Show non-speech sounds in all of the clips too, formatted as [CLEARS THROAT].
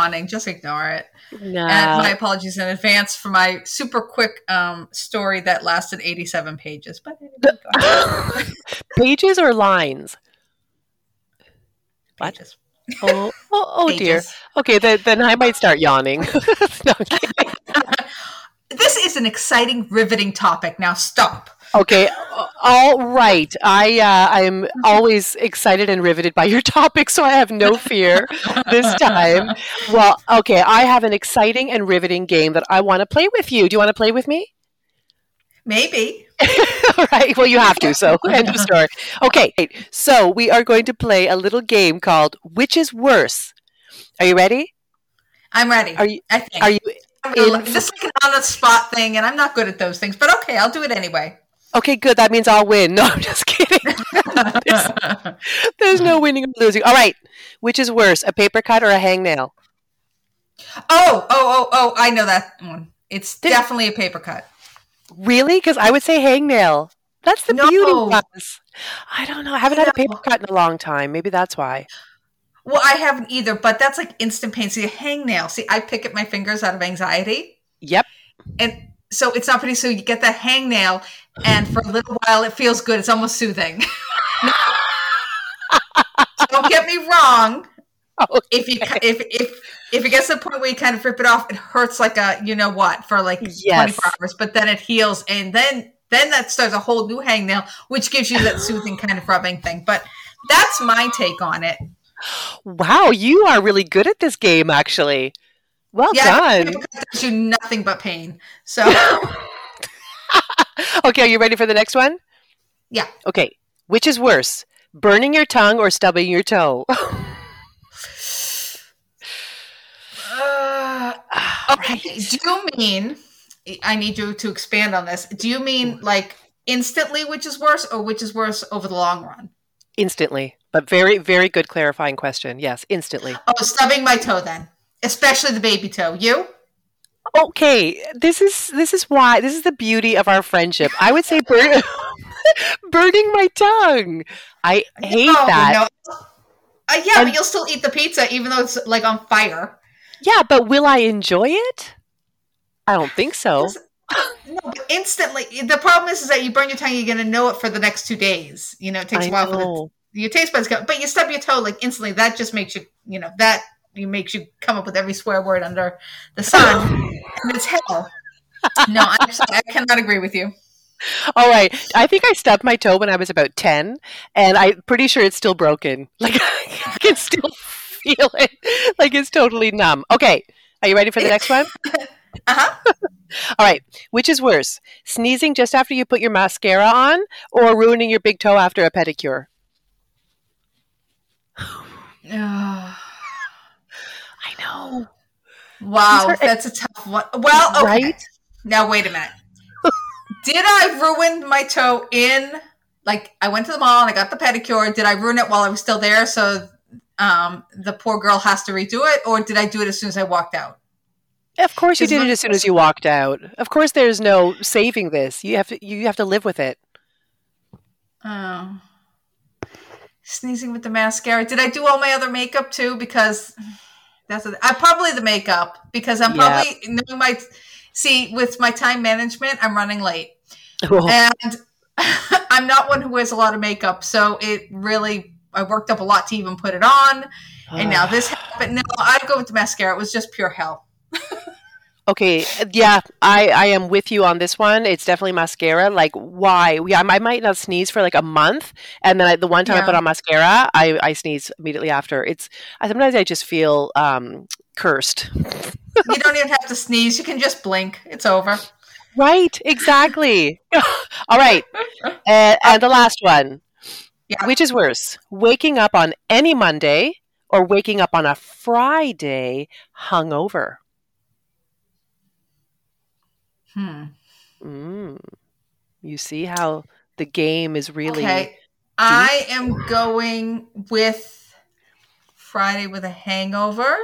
yawning, just ignore it. No. And my apologies in advance for my super quick um, story that lasted 87 pages. But anyway, go ahead. [LAUGHS] Pages or lines? What? pages. Oh, oh, oh dear. Okay, then, then I might start yawning. [LAUGHS] No. [LAUGHS] This is an exciting, riveting topic. Now stop. Okay, all right. I uh, I am always excited and riveted by your [LAUGHS] topic, so I have no fear this time. Well, okay, I have an exciting and riveting game that I want to play with you. Do you want to play with me? Maybe. [LAUGHS] All right. Well, you have to. So, [LAUGHS] end of story. Okay. So, we are going to play a little game called Which is Worse? Are you ready? I'm ready. Are you- I think. Are you in- this is like an on the spot thing, and I'm not good at those things. But okay, I'll do it anyway. Okay, good. That means I'll win. [LAUGHS] No, I'm just kidding. There's, [LAUGHS] there's no winning or losing. All right. Which is worse, a paper cut or a hangnail? oh, oh, oh, oh! I know that one. It's Did- definitely a paper cut. Really? Because I would say hangnail. That's the No. beauty of us. I don't know. I haven't had a paper cut in a long time. Maybe that's why. Well, I haven't either, but that's like instant pain. See, a hangnail. See, I pick at my fingers out of anxiety. Yep. and so it's not pretty. So you get the hangnail, and for a little while it feels good. It's almost soothing. [LAUGHS] Don't get me wrong. If you if if if it gets to the point where you kind of rip it off, it hurts like a you know what for like Yes. twenty four hours, but then it heals, and then then that starts a whole new hangnail, which gives you that soothing kind of rubbing thing. But that's my take on it. Wow, you are really good at this game, actually. Well Yeah, done. you nothing but pain. So [LAUGHS] Okay, are you ready for the next one? yeah. Okay. Which is worse, burning your tongue or stubbing your toe? [LAUGHS] Uh, okay. Do you mean? I need you to expand on this. Do you mean like instantly, which is worse, or which is worse over the long run? Instantly. But very, very good clarifying question. Yes, instantly. Oh, stubbing my toe then, especially the baby toe. You? Okay, this is this is why this is the beauty of our friendship. I would say burn, [LAUGHS] burning my tongue. I hate No, that. no. Uh, yeah, And- but you'll still eat the pizza even though it's like on fire. Yeah, but will I enjoy it? I don't think so. No, but instantly. The problem is, is that you burn your tongue, you're going to know it for the next two days. You know, it takes I a while for the your taste buds go, but you stub your toe like instantly. That just makes you, you know, that you makes you come up with every swear word under the sun, and it's hell. No, I'm I cannot agree with you. All right. I think I stubbed my toe when I was about 10, and I'm pretty sure it's still broken. Like, I can still feel it. Like, it's totally numb. Okay. Are you ready for the next one? Uh huh. All right. Which is worse, sneezing just after you put your mascara on or ruining your big toe after a pedicure? I know. wow, are- that's a tough one. Well, okay. Right? Now wait a minute. [LAUGHS] Did I ruin my toe in? Like, I went to the mall and I got the pedicure. Did I ruin it while I was still there? So um, the poor girl has to redo it, or did I do it as soon as I walked out? Of course you did what- it as soon as you walked out. Of course there's no saving this. You have to you have to live with it. Oh. Sneezing with the mascara. Did I do all my other makeup too? Because that's a, I probably the makeup because I'm Yeah. probably knowing my see with my time management. I'm running late, [LAUGHS] Oh, and [LAUGHS] I'm not one who wears a lot of makeup, so it really I worked up a lot to even put it on, and now this [SIGHS] happened. No, I'd go with the mascara. It was just pure hell. Okay, yeah, I, I am with you on this one. It's definitely mascara. Like, why? Yeah, I might not sneeze for like a month, and then I, the one time I put on mascara, I, I sneeze immediately after. It's I, sometimes I just feel um, cursed. You don't even have to sneeze. You can just blink. It's over. Right, exactly. [LAUGHS] All right, [LAUGHS] and, and the last one. Yeah. Which is worse, waking up on any Monday or waking up on a Friday hungover? Hmm. Mm. You see how the game is really Okay. I am going with Friday with a hangover.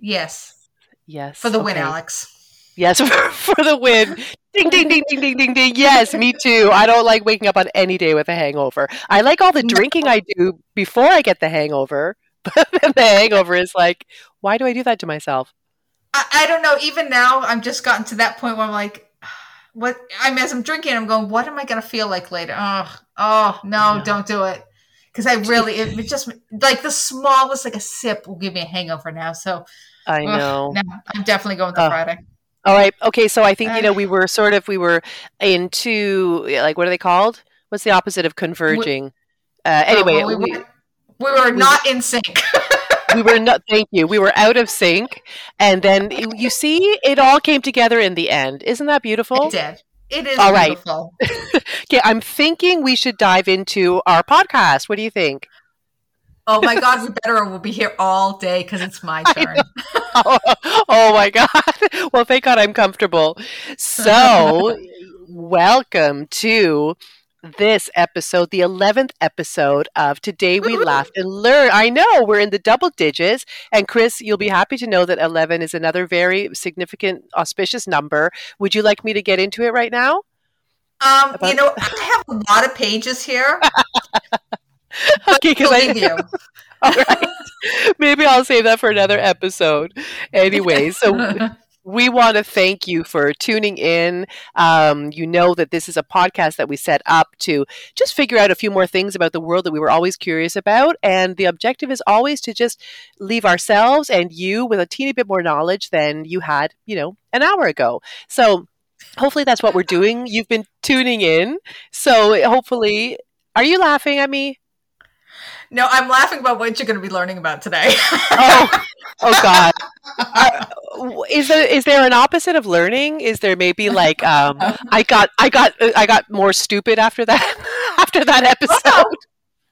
Yes. yes For the win. Alex. Yes, for, [LAUGHS] for the win. Ding, ding, ding, ding, ding, ding, ding. Yes, me too. I don't like waking up on any day with a hangover. I like all the drinking I do before I get the hangover. [LAUGHS] But then the hangover is like, why do I do that to myself? I, I don't know. Even now, I'm just gotten to that point where I'm like, [SIGHS] what? I mean, as I'm drinking, I'm going, what am I going to feel like later? Oh, oh no, No. don't do it. Because I really, it, it just like the smallest, like a sip will give me a hangover now. So I ugh, know. no, I'm definitely going with the Ugh. Friday. All right. Okay. So I think, you Uh. know, we were sort of, we were into, like, what are they called? What's the opposite of converging? Uh, anyway, well, we, we, we were not in sync. [LAUGHS] we were not, thank you. We were out of sync. And then you see, it all came together in the end. Isn't that beautiful? it did. It is All right. [LAUGHS] Okay. I'm thinking we should dive into our podcast. What do you think? Oh my God, we better we'll be here all day because it's my [LAUGHS] turn. oh, [LAUGHS] oh my god well thank god i'm comfortable so welcome to this episode the 11th episode of today we laughed and learned. I know we're in the double digits. And kris you'll be happy to know that 11 is another very significant auspicious number. Would you like me to get into it right now? Um, About- you know, I have a lot of pages here. [LAUGHS] okay because i you. [LAUGHS] all right. Maybe i'll save that for another episode. [LAUGHS] Anyway so we want to thank you for tuning in. Um, you know that this is a podcast that we set up to just figure out a few more things about the world that we were always curious about. And the objective is always to just leave ourselves and you with a teeny bit more knowledge than you had, you know, an hour ago. So hopefully that's what we're doing. You've been tuning in. So hopefully, are you laughing at me? No, I'm laughing about what you're going to be learning about today. [LAUGHS] Oh, oh God. Uh, is there is there an opposite of learning? Is there maybe like um, I got I got I got more stupid after that [LAUGHS] after that episode?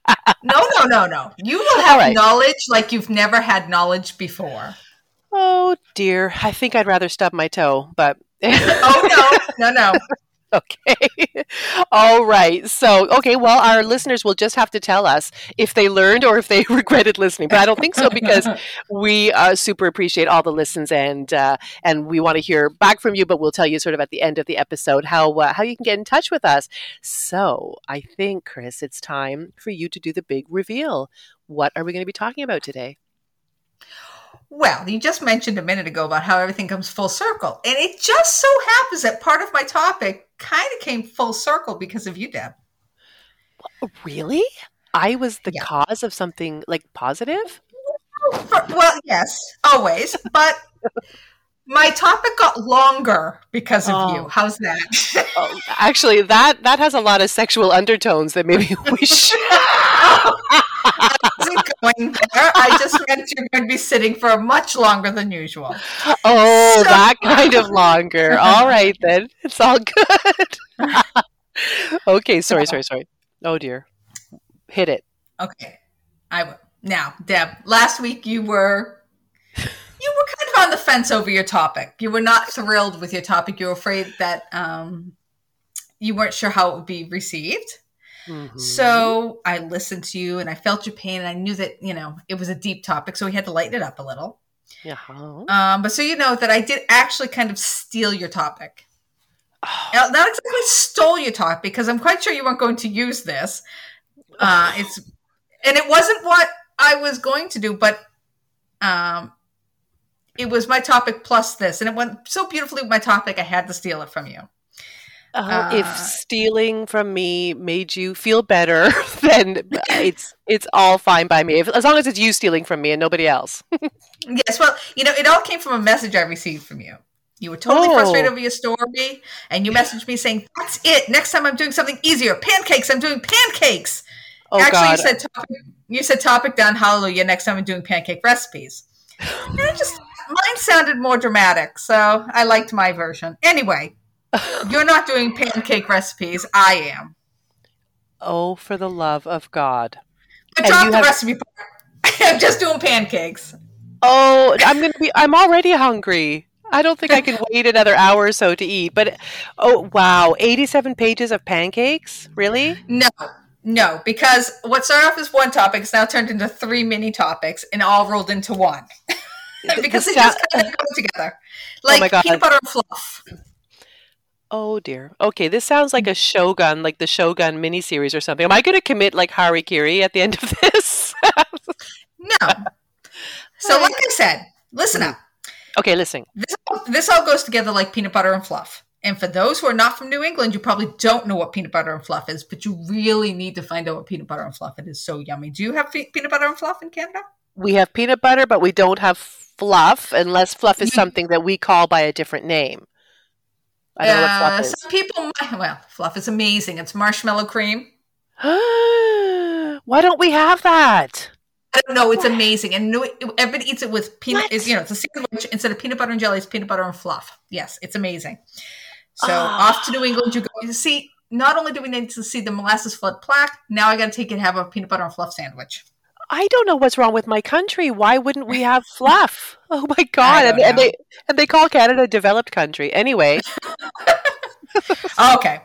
[LAUGHS] no, no, no, no. You will have right. knowledge like you've never had knowledge before. Oh dear, I think I'd rather stub my toe, but Oh no, no, no. [LAUGHS] okay. All right. So, okay, well, our listeners will just have to tell us if they learned or if they [LAUGHS] regretted listening. But I don't think so because [LAUGHS] we uh, super appreciate all the listens and uh, and we want to hear back from you. But we'll tell you sort of at the end of the episode how uh, how you can get in touch with us. So, I think Kris, it's time for you to do the big reveal. What are we going to be talking about today? Well, you just mentioned a minute ago about how everything comes full circle. And it just so happens that part of my topic kind of came full circle because of you, Deb. Oh, really? I was the Yeah. cause of something like positive. For- [LAUGHS] well, yes, always. But my topic got longer because of Oh. you. How's that? [LAUGHS] Oh, actually, that that has a lot of sexual undertones that maybe we [LAUGHS] should. Oh, I going there. I just meant you're going to be sitting for much longer than usual. Oh, So- that kind of longer. All right, then. It's all good. [LAUGHS] okay, sorry, sorry, sorry. Oh, dear. Hit it. Okay, I will. Now, Deb, last week you were you were kind of on the fence over your topic. You were not thrilled with your topic. You were afraid that um, you weren't sure how it would be received. Mhm. So I listened to you and I felt your pain and I knew that you know it was a deep topic, so we had to lighten it up a little. Yeah. Um, but so you know that I did actually kind of steal your topic. Oh, Now, Not exactly stole your topic because I'm quite sure you weren't going to use this. Uh, [SIGHS] it's and it wasn't what I was going to do, but um, it was my topic plus this, and it went so beautifully with my topic. I had to steal it from you. Uh, if uh, stealing from me made you feel better, [LAUGHS] then [LAUGHS] it's it's all fine by me. If, as long as it's you stealing from me and nobody else. [LAUGHS] Yes, well, you know, it all came from a message I received from you. You were totally Oh. frustrated over your story, and you messaged me saying, "That's it. Next time I'm doing something easier. Pancakes. I'm doing pancakes." Oh Actually, God. you said topic. You said topic done. Hallelujah. Next time I'm doing pancake recipes. [SIGHS] And I just mine sounded more dramatic, so I liked my version. Anyway, you're not doing pancake recipes. I am. oh, for the love of God. But drop the have- recipe part. [LAUGHS] I'm just doing pancakes. Oh, I'm gonna be. I'm already hungry. I don't think I can [LAUGHS] wait another hour or so to eat. But oh wow, 87 pages of pancakes. Really? No, no, because what started off as one topic is now turned into three mini topics and all rolled into one. [LAUGHS] because This they just kind of go together, Oh my like God. peanut butter and fluff. Oh dear. Okay, this sounds like mm. a Shogun, like the Shogun miniseries or something. Am I going to commit like harakiri at the end of [LAUGHS] this? No. So, like I said, listen up. okay, listen. This, this all goes together like peanut butter and fluff. And for those who are not from New England, you probably don't know what peanut butter and fluff is, but you really need to find out what peanut butter and fluff. It is so yummy. Do you have pe- peanut butter and fluff in Canada? We have peanut butter, but we don't have fluff, unless fluff is something that we call by a different name. I don't know what Uh, fluff is. some people, well, fluff is amazing. It's marshmallow cream. [GASPS] Why don't we have that? I don't know. It's amazing, and New, everybody eats it with peanut. What? Is you know, it's a sandwich instead of peanut butter and jelly. It's peanut butter and fluff. Yes, it's amazing. So Ah. off to New England you go. You see, not only do we need to see the molasses flood plaque, now I got to take and have a peanut butter and fluff sandwich. I don't know what's wrong with my country. Why wouldn't we have fluff? [LAUGHS] Oh my god! And, and they and they call Canada a developed country. Anyway, [LAUGHS] [LAUGHS] Okay,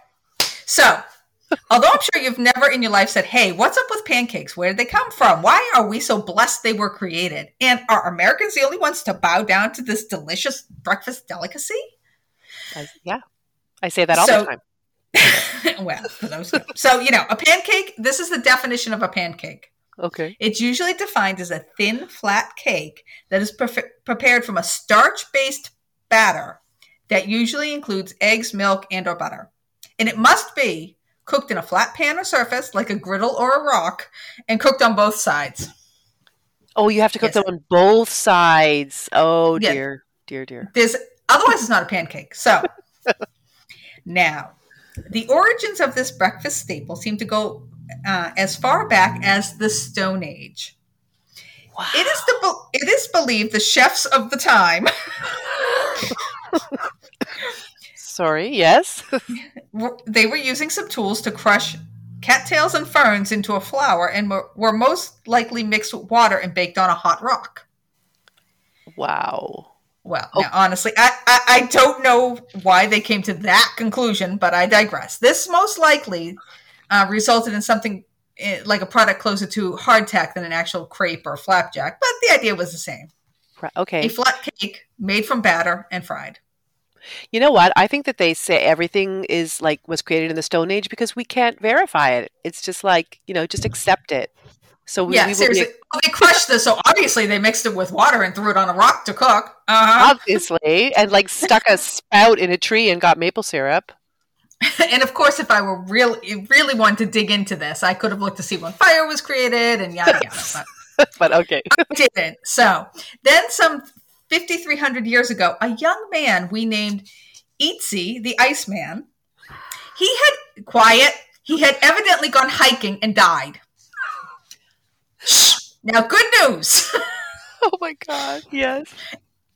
so although I'm sure you've never in your life said, "Hey, what's up with pancakes? Where did they come from? Why are we so blessed they were created? And are Americans the only ones to bow down to this delicious breakfast delicacy?" I, yeah, I say that all So- the time. [LAUGHS] well, for those who so you know, a pancake. This is the definition of a pancake. Okay. It's usually defined as a thin, flat cake that is prefe- prepared from a starch-based batter that usually includes eggs, milk, and or butter. And it must be cooked in a flat pan or surface, like a griddle or a rock, and cooked on both sides. Oh, you have to cook Yes. them on both sides. Oh Yeah. dear, dear, dear. There's otherwise it's not a pancake. So [LAUGHS] now, the origins of this breakfast staple seem to go uh, as far back as the Stone Age. Wow. It is the it is believed the chefs of the time [LAUGHS] Sorry. Yes. [LAUGHS] they were using some tools to crush cattails and ferns into a flour and were, most likely mixed with water and baked on a hot rock. wow. Well, Oh. now, honestly, I, I, I don't know why they came to that conclusion, but I digress. This most likely uh, resulted in something eh, like a product closer to hardtack than an actual crepe or flapjack, but the idea was the same. Right, A flat cake made from batter and fried. You know what? I think that they say everything is like was created in the Stone Age because we can't verify it. It's just like you know, just accept it. So we, yeah, we seriously. be Well, they crushed this, so obviously they mixed it with water and threw it on a rock to cook. Uh-huh. obviously and like stuck a spout in a tree and got maple syrup. [LAUGHS] and of course, if I were really, really wanted to dig into this, I could have looked to see when fire was created and yada yada. But [LAUGHS] But okay. didn't. So then, some 5,300 years ago, a young man we named Ötzi, the Iceman, he had quiet. He had evidently gone hiking and died. Now, good news. [LAUGHS] oh my god. Yes.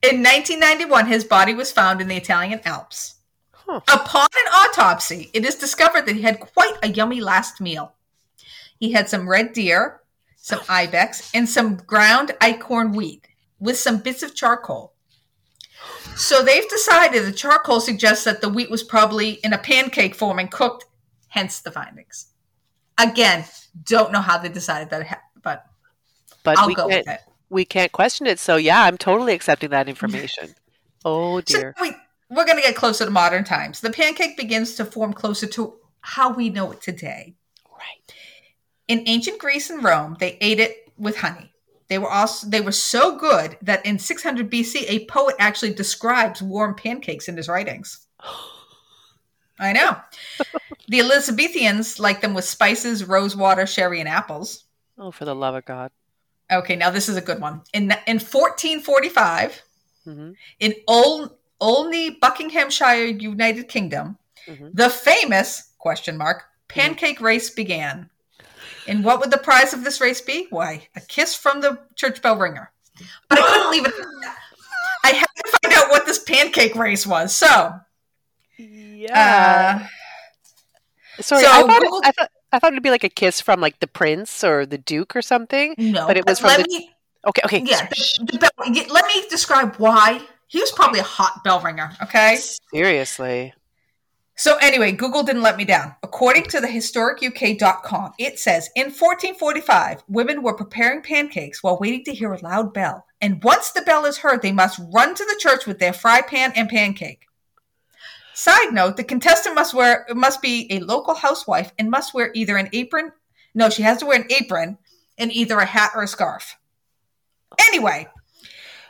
In 1991, his body was found in the Italian Alps. Huh. Upon an autopsy, it is discovered that he had quite a yummy last meal. He had some red deer, some ibex, and some ground acorn wheat with some bits of charcoal. So they've decided the charcoal suggests that the wheat was probably in a pancake form and cooked, hence the findings. Again, don't know how they decided that, ha- but But I'll we go can't with it. we can't question it. So yeah, I'm totally accepting that information. [LAUGHS] Oh So dear. we, we're going to get closer to modern times. The pancake begins to form closer to how we know it today. Right. In ancient Greece and Rome, they ate it with honey. They were also they were so good that in 600 BC, a poet actually describes warm pancakes in his writings. [LAUGHS] I know. the Elizabethans liked them with spices, rose water, sherry, and apples. Oh, for the love of God. Okay, now this is a good one. In in 1445, hmm in Ol- Olney, Buckinghamshire, United Kingdom, Mhm. the famous question mark pancake race began. And what would the prize of this race be? Why, a kiss from the church bell ringer. But I couldn't leave it. I had to find out what this pancake race was. So, Yeah. uh, Sorry, so I thought, it, I thought I thought it'd be like a kiss from like the prince or the duke or something. no. But it was from let the- me, Okay, okay. yeah, the, the bell, yeah, let me describe why. He was probably a hot bell ringer. Okay. Seriously. So anyway, Google didn't let me down. According to the historicuk.com, it says in 1445, women were preparing pancakes while waiting to hear a loud bell. And once the bell is heard, they must run to the church with their fry pan and pancake. Side note, the contestant must wear must be a local housewife and must wear either an apron. No, she has to wear an apron and either a hat or a scarf. Anyway,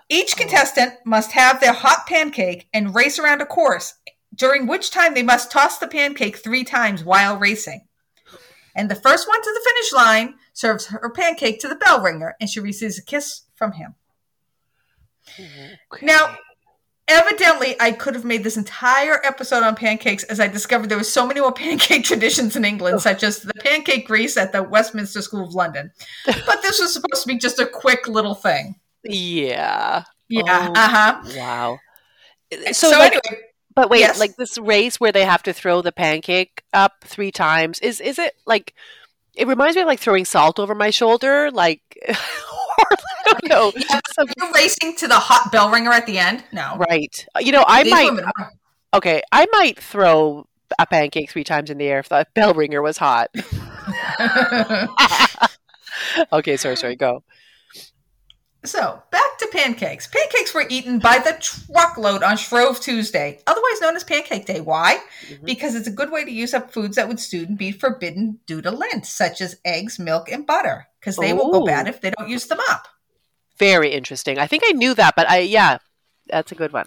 each oh. contestant must have their hot pancake and race around a course during which time they must toss the pancake three times while racing. And the first one to the finish line serves her pancake to the bell ringer, and she receives a kiss from him. Okay. Now, evidently, I could have made this entire episode on pancakes as I discovered there were so many more [LAUGHS] pancake traditions in England, such as the pancake Greaze at the Westminster School of London. [LAUGHS] But this was supposed to be just a quick little thing. Yeah. Yeah. Oh, uh huh. Wow. So, so like, anyway, but wait, yes. like this race where they have to throw the pancake up three times is is it like? It reminds me of like throwing salt over my shoulder, like. [LAUGHS] or, know. [LAUGHS] Yeah, you're racing to the hot bell ringer at the end. No, right? Uh, you know, I These might. Okay, I might throw a pancake three times in the air if the bell ringer was hot. [LAUGHS] okay, sorry, sorry, go. So, back to pancakes. Pancakes were eaten by the truckload on Shrove Tuesday, otherwise known as Pancake Day. Why? Mm-hmm. Because it's a good way to use up foods that would soon be forbidden due to Lent, such as eggs, milk, and butter, because they Ooh. will go bad if they don't use them up. Very interesting. I think I knew that, but I, yeah, that's a good one.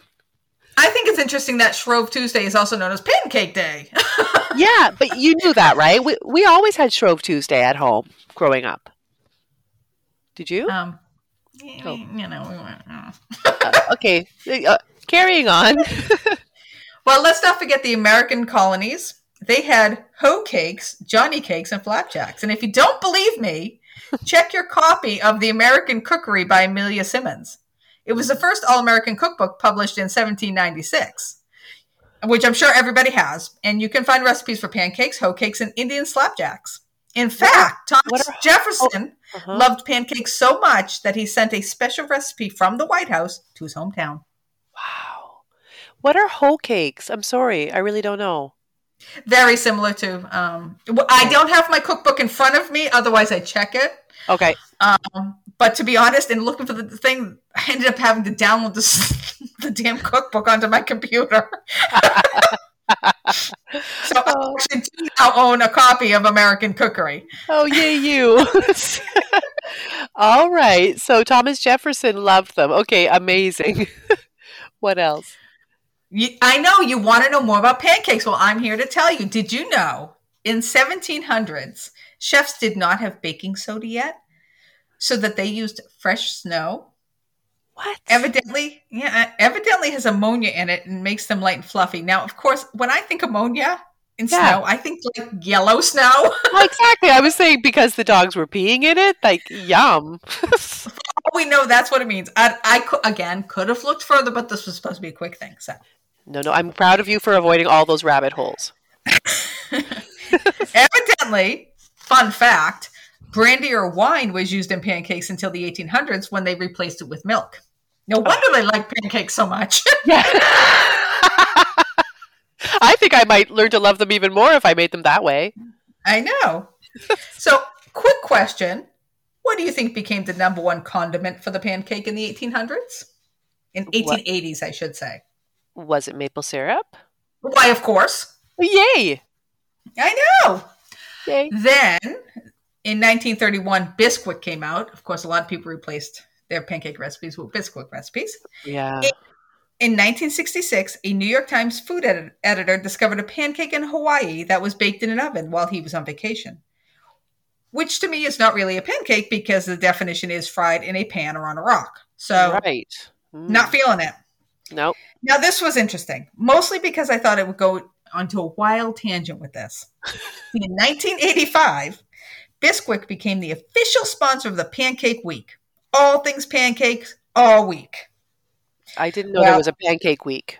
I think it's interesting that Shrove Tuesday is also known as Pancake Day. [LAUGHS] yeah, but you knew that, right? We, we always had Shrove Tuesday at home growing up. Did you? Um, oh. you know. Oh. uh, okay, uh, carrying on. [LAUGHS] well, let's not forget the American colonies. They had hoe cakes, Johnny cakes, and flapjacks. And if you don't believe me, check your copy of The American Cookery by Amelia Simmons. It was the first all American cookbook published in 1796, which I'm sure everybody has. And you can find recipes for pancakes, hoe cakes, and Indian slapjacks. In fact, Thomas are, Jefferson oh, uh-huh. loved pancakes so much that he sent a special recipe from the White House to his hometown. Wow. What are hoe cakes? I'm sorry, I really don't know. Very similar to. Um, I don't have my cookbook in front of me, otherwise I check it. Okay. Um, but to be honest, in looking for the thing, I ended up having to download this, [LAUGHS] the damn cookbook onto my computer. [LAUGHS] [LAUGHS] so oh. I do now own a copy of American Cookery. Oh, yay, you. [LAUGHS] All right. So Thomas Jefferson loved them. Okay, amazing. [LAUGHS] what else? I know you want to know more about pancakes. Well, I'm here to tell you. Did you know in 1700s, chefs did not have baking soda yet? So that they used fresh snow what? Evidently, yeah, uh, evidently has ammonia in it and makes them light and fluffy. Now, of course, when I think ammonia in yeah. snow, I think like yellow snow. [LAUGHS] well, exactly. I was saying because the dogs were peeing in it, like yum. [LAUGHS] we know that's what it means. I, I again could have looked further, but this was supposed to be a quick thing. So, no, no, I'm proud of you for avoiding all those rabbit holes. [LAUGHS] Evidently, fun fact brandy or wine was used in pancakes until the 1800s when they replaced it with milk. No oh. wonder they like pancakes so much. [LAUGHS] yeah. I think I might learn to love them even more if I made them that way. I know. so, quick question. What do you think became the number one condiment for the pancake in the 1800s? In 1880s, what? I should say. Was it maple syrup? Why, of course. Yay! I know. Yay. Then in 1931, Bisquick came out. Of course, a lot of people replaced their pancake recipes with Bisquick recipes. Yeah. In, in 1966, a New York Times food edit- editor discovered a pancake in Hawaii that was baked in an oven while he was on vacation. Which to me is not really a pancake because the definition is fried in a pan or on a rock. So, right. Mm. not feeling it. Nope. Now, this was interesting, mostly because I thought it would go onto a wild tangent with this. [LAUGHS] in 1985, Bisquick became the official sponsor of the Pancake Week. All things pancakes, all week. I didn't know well, there was a Pancake Week.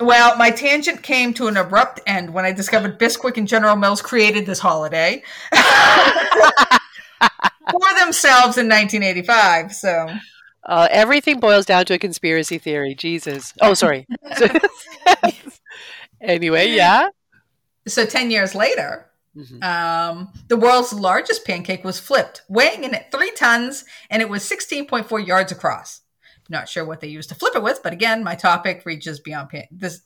Well, my tangent came to an abrupt end when I discovered Bisquick and General Mills created this holiday [LAUGHS] for themselves in 1985. So. Uh, everything boils down to a conspiracy theory. Jesus. Oh, sorry. [LAUGHS] [LAUGHS] anyway, yeah. So 10 years later, Mhm. um, the world's largest pancake was flipped, weighing in at three tons, and it was 16.4 yards across. Not sure what they used to flip it with, but again, my topic reaches beyond pan- this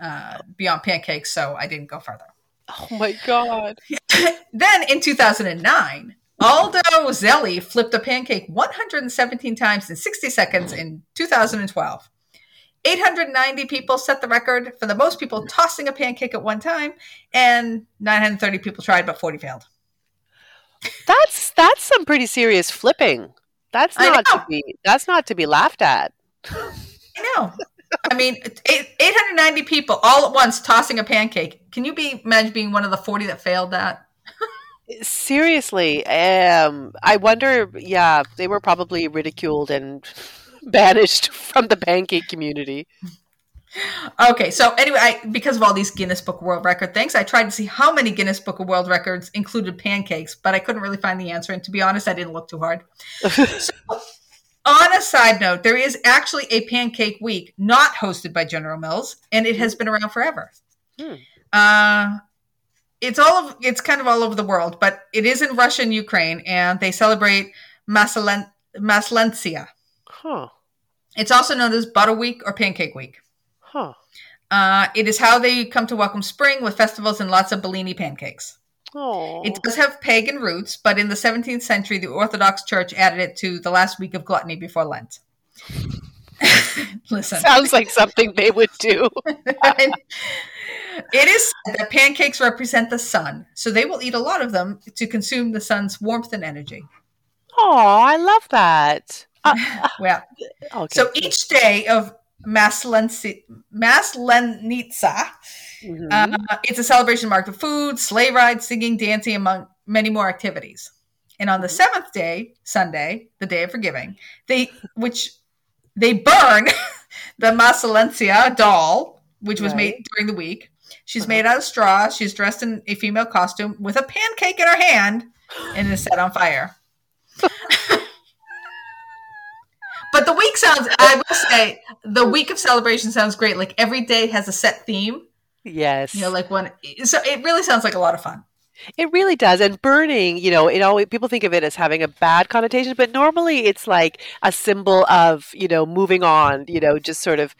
uh, beyond pancakes, so I didn't go further. Oh my god. [LAUGHS] Then in 2009, Aldo Zelli flipped a pancake 117 times in 60 seconds in 2012. 890 people set the record for the most people tossing a pancake at one time, and 930 people tried, but 40 failed. That's that's some pretty serious flipping. That's not to be that's not to be laughed at. I know. I mean, 890 people all at once tossing a pancake. Can you be imagine being one of the 40 that failed that? Seriously, um, I wonder. Yeah, they were probably ridiculed and banished [LAUGHS] from the pancake community. Okay, so anyway, I, because of all these Guinness Book of World Record things, I tried to see how many Guinness Book of World Records included pancakes, but I couldn't really find the answer. And to be honest, I didn't look too hard. [LAUGHS] So, on a side note, there is actually a Pancake Week not hosted by General Mills, and it has been around forever. Hmm. Uh, it's all of it's kind of all over the world, but it is in Russia and Ukraine, and they celebrate Maslen- Maslenitsa. Huh. It's also known as Butter Week or Pancake Week. Huh. Uh, it is how they come to welcome spring with festivals and lots of Bellini pancakes. Oh. It does have pagan roots, but in the 17th century, the Orthodox Church added it to the last week of gluttony before Lent. [LAUGHS] Listen, Sounds like something they would do. [LAUGHS] it is said that pancakes represent the sun, so they will eat a lot of them to consume the sun's warmth and energy. Oh, I love that. [LAUGHS] Well, okay. so each day of Maslenitsa, Maslenitsa Mhm. Uh, it's a celebration marked with food, sleigh rides, singing, dancing, among many more activities. And on the seventh day, Sunday, the day of forgiving, they which they burn [LAUGHS] the Maslenitsa doll, which was Right. made during the week. She's Uh-huh. made out of straw. She's dressed in a female costume with a pancake in her hand and is set on fire. [LAUGHS] but the week sounds, I will say, the week of celebration sounds great. Like every day has a set theme yes. you know like one so it really sounds like a lot of fun It really does. And burning, you know, it always people think of it as having a bad connotation, but normally it's like a symbol of, you know, moving on, you know, just sort of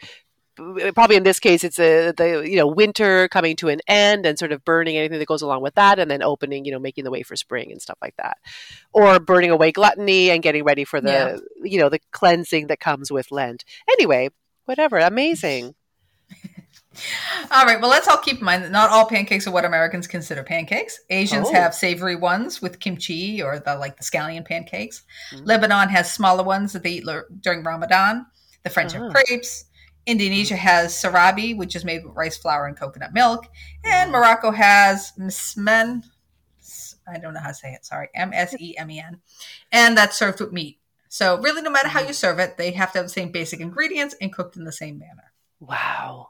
probably in this case it's a the you know winter coming to an end and sort of burning anything that goes along with that and then opening you know making the way for spring and stuff like that or burning away gluttony and getting ready for the Yeah. you know the cleansing that comes with lent anyway whatever amazing [LAUGHS] [LAUGHS] all right well let's all keep in mind that not all pancakes are what americans consider pancakes asians Oh. have savory ones with kimchi or the like the scallion pancakes Mm. lebanon has smaller ones that they eat le- during ramadan the french Ah. have crepes indonesia has serabi which is made with rice flour and coconut milk and morocco has msemen i don't know how to say it sorry m-s-e-m-e-n and that's served with meat so really no matter how you serve it they have to have the same basic ingredients and cooked in the same manner wow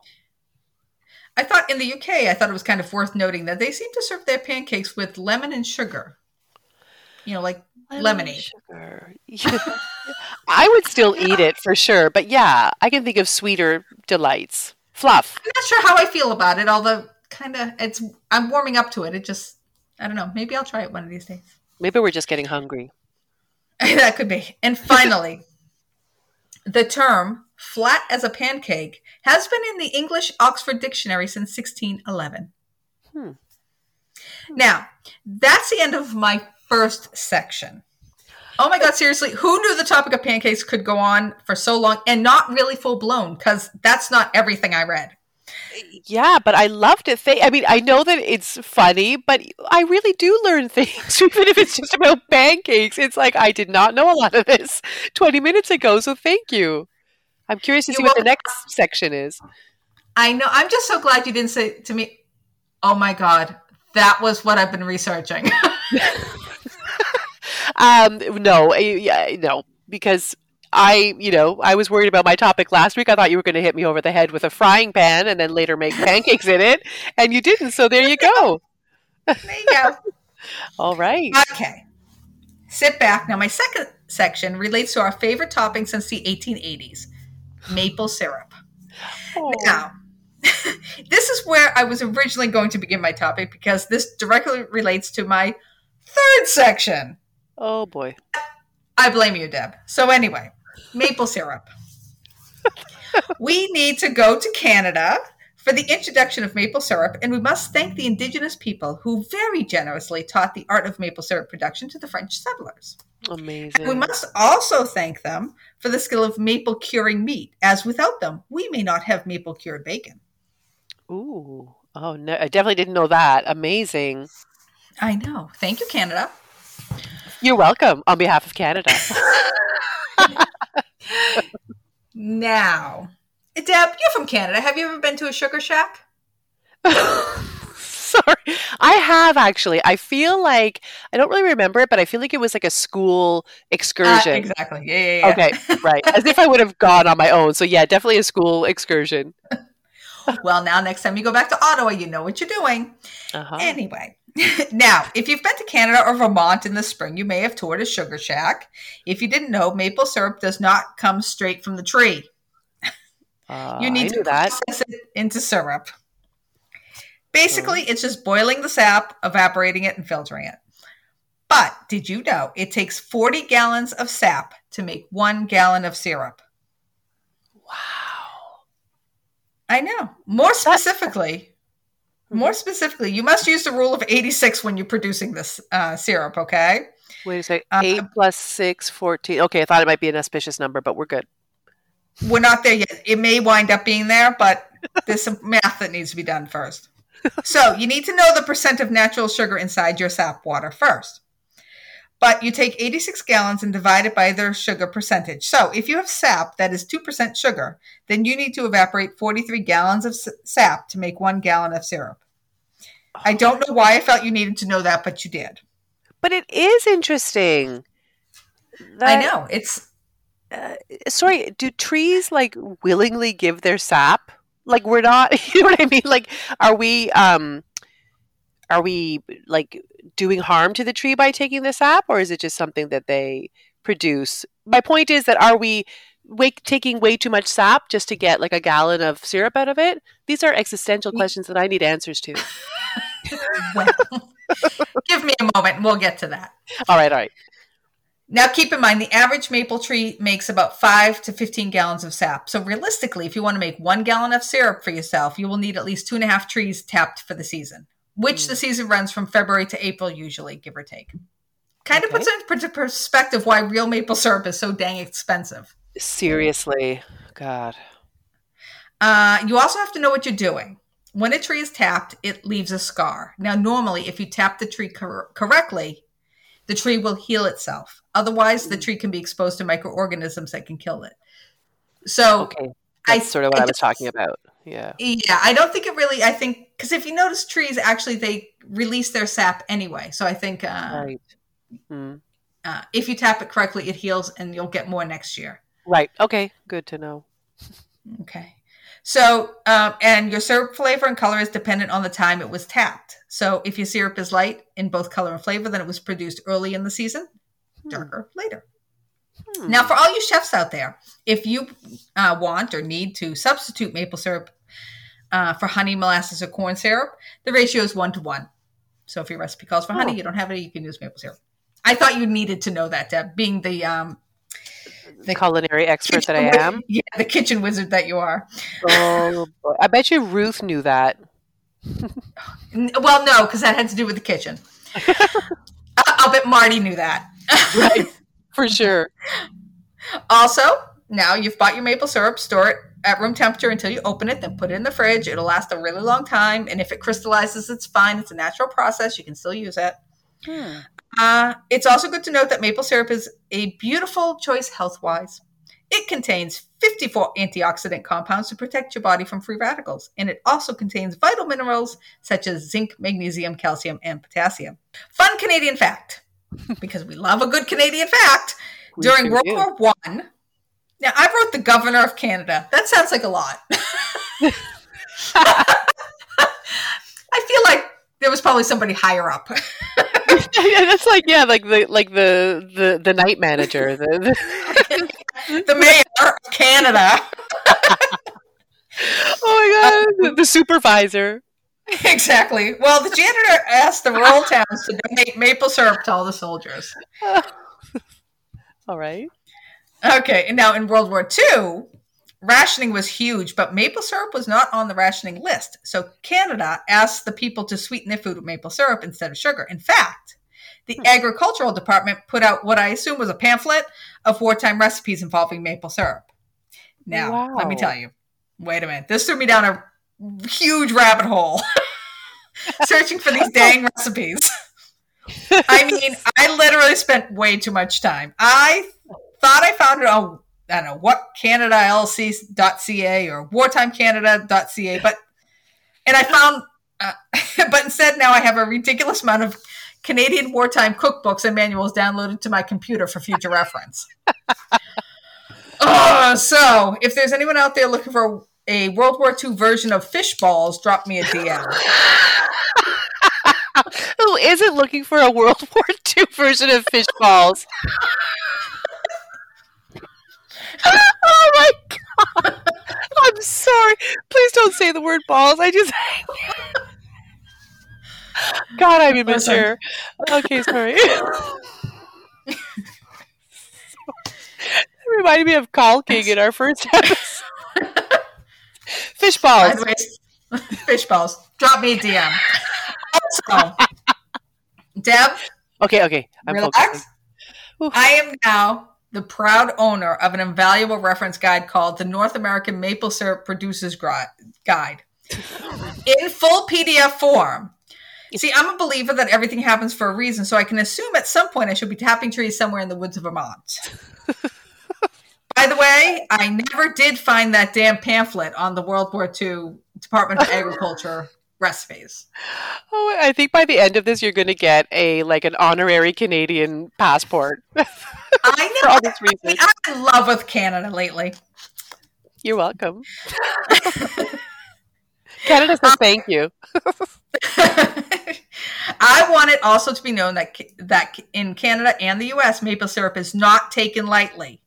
I thought in the UK, I thought it was kind of worth noting that they seem to serve their pancakes with lemon and sugar. You know, like Lemony. sugar. [LAUGHS] I would still eat it for sure, but yeah, I can think of sweeter delights. Fluff. I'm not sure how I feel about it, although kind of it's I'm warming up to it. It just I don't know. Maybe I'll try it one of these days. Maybe we're just getting hungry. [LAUGHS] that could be. And finally, the term flat as a pancake has been in the English Oxford Dictionary since 1611. Hmm. Now, that's the end of my first section. Oh my God, seriously, who knew the topic of pancakes could go on for so long and not really full blown? Because that's not everything I read. Yeah, but I loved it. I mean, I know that it's funny, but I really do learn [LAUGHS] things, even if it's just about pancakes. It's like I did not know a lot of this 20 minutes ago, so thank you. I'm curious to see what the next section is. I know. I'm just so glad you didn't say to me, oh my God, that was what I've been researching. [LAUGHS] Um, no, yeah, no, because I, you know, I was worried about my topic last week. I thought you were going to hit me over the head with a frying pan and then later make [LAUGHS] pancakes in it, and you didn't. So there you go. there you go. [LAUGHS] All right. Okay. Sit back. Now, my second section relates to our favorite topping since the 1880s maple syrup. Oh. Now, [LAUGHS] this is where I was originally going to begin my topic because this directly relates to my third section. Oh boy. I blame you, Deb. So, anyway, maple syrup. [LAUGHS] we need to go to Canada for the introduction of maple syrup, and we must thank the Indigenous people who very generously taught the art of maple syrup production to the French settlers. Amazing. And we must also thank them for the skill of maple curing meat, as without them, we may not have maple cured bacon. Ooh. Oh no, I definitely didn't know that. Amazing. I know. Thank you, Canada. You're welcome on behalf of Canada. [LAUGHS] now, Deb, you're from Canada. Have you ever been to a sugar shack? [LAUGHS] Sorry. I have actually. I feel like I don't really remember it, but I feel like it was like a school excursion. Uh, exactly. Yeah, yeah, yeah. Okay, right. As if I would have gone on my own. So yeah, definitely a school excursion. [LAUGHS] well, now next time you go back to Ottawa, you know what you're doing. Uh-huh. Anyway, [LAUGHS] now, if you've been to Canada or Vermont in the spring, you may have toured a sugar shack. If you didn't know, maple syrup does not come straight from the tree. Uh, you need to knew that. process it into syrup. Basically, it's just boiling the sap, evaporating it, and filtering it. But did you know it takes 40 gallons of sap to make one gallon of syrup? Wow. I know. More specifically, more specifically, you must use the rule of 86 when you're producing this uh, syrup, okay? Wait a second. Uh, Eight plus six, 14. Okay, I thought it might be an auspicious number, but we're good. We're not there yet. It may wind up being there, but there's some [LAUGHS] math that needs to be done first. So you need to know the percent of natural sugar inside your sap water first. But you take 86 gallons and divide it by their sugar percentage. So if you have sap that is 2% sugar, then you need to evaporate 43 gallons of sap to make one gallon of syrup. I don't know why I felt you needed to know that, but you did. But it is interesting. I know. It's Sorry, do trees like willingly give their sap? Like we're not, [LAUGHS] you know what I mean? Like, are we, um, are we like doing harm to the tree by taking the sap, or is it just something that they produce? My point is that are we way, taking way too much sap just to get like a gallon of syrup out of it? These are existential questions that I need answers to. [LAUGHS] well, [LAUGHS] give me a moment and we'll get to that. All right, all right. Now, keep in mind the average maple tree makes about 5 to 15 gallons of sap. So, realistically, if you want to make one gallon of syrup for yourself, you will need at least two and a half trees tapped for the season, which the season runs from February to April, usually, give or take. Kind of puts into perspective why real maple syrup is so dang expensive. Seriously, God. Uh, you also have to know what you're doing. When a tree is tapped, it leaves a scar. Now, normally, if you tap the tree cor- correctly, the tree will heal itself. Otherwise, the tree can be exposed to microorganisms that can kill it. So, Okay, I- sort of what I I was talking about. Yeah. yeah, I don't think it really. I think because if you notice, trees actually they release their sap anyway. So I think uh, Right. Mm. uh, if you tap it correctly, it heals, and you'll get more next year. Right. Okay. Good to know. [LAUGHS] Okay. So, um, and your syrup flavor and color is dependent on the time it was tapped. So, if your syrup is light in both color and flavor, then it was produced early in the season, darker later. Hmm. Now, for all you chefs out there, if you uh, want or need to substitute maple syrup uh, for honey, molasses, or corn syrup, the ratio is one to one. So, if your recipe calls for honey, Oh. you don't have it, you can use maple syrup. I thought you needed to know that, Deb, being the um, the culinary expert that I am. Yeah, the kitchen wizard that you are. Oh, boy. I bet you Ruth knew that. Well, no, because that had to do with the kitchen. [LAUGHS] I- I'll bet Marty knew that. [LAUGHS] Right. For sure. also, now you've bought your maple syrup, store it at room temperature until you open it, then put it in the fridge. It'll last a really long time. And if it crystallizes, it's fine. It's a natural process. You can still use it. Hmm. Uh, it's also good to note that maple syrup is a beautiful choice health wise. It contains 54 antioxidant compounds to protect your body from free radicals, and it also contains vital minerals such as zinc, magnesium, calcium, and potassium. Fun Canadian fact, [LAUGHS] because we love a good Canadian fact. We During World do. War One, now I wrote the governor of Canada. That sounds like a lot. [LAUGHS] [LAUGHS] I feel like there was probably somebody higher up. [LAUGHS] That's like yeah, like the like the the, the night manager. The, the- [LAUGHS] the mayor of Canada. [LAUGHS] Oh my god, the supervisor. exactly. Well, the janitor asked the rural towns to donate maple syrup to all the soldiers. All right. Okay, and now in World War II, rationing was huge, but maple syrup was not on the rationing list. So Canada asked the people to sweeten their food with maple syrup instead of sugar. In fact, the hmm. agricultural department put out what I assume was a pamphlet of wartime recipes involving maple syrup. Now, Wow. let me tell you. Wait a minute. This threw me down a huge rabbit hole [LAUGHS] searching for these dang [LAUGHS] recipes. I mean, I literally spent way too much time. I thought I found it on I don't know what CanadaLC.ca or wartimecanada.ca, but and I found, uh, [LAUGHS] but instead now I have a ridiculous amount of Canadian wartime cookbooks and manuals downloaded to my computer for future reference. [LAUGHS] oh, so if there's anyone out there looking for a World War II version of fish balls, drop me a DM. [LAUGHS] Who isn't looking for a World War II version of fish balls? Oh my god! I'm sorry. Please don't say the word balls. I just. [LAUGHS] God, I'm immature. Okay, sorry. [LAUGHS] it reminded me of caulking in our first episode. Fish By balls. way, fish balls. Drop me a DM. Also, Deb, Okay, okay. I'm relax. I am now the proud owner of an invaluable reference guide called the North American Maple Syrup Producers Guide in full PDF form. See, I'm a believer that everything happens for a reason, so I can assume at some point I should be tapping trees somewhere in the woods of Vermont. [LAUGHS] By the way, I never did find that damn pamphlet on the World War II Department of Agriculture recipes. Oh, I think by the end of this, you're going to get a like an honorary Canadian passport [LAUGHS] I know. all this I mean, research. I'm in love with Canada lately. You're welcome. [LAUGHS] Canada says thank you. [LAUGHS] I want it also to be known that that in Canada and the U.S., maple syrup is not taken lightly.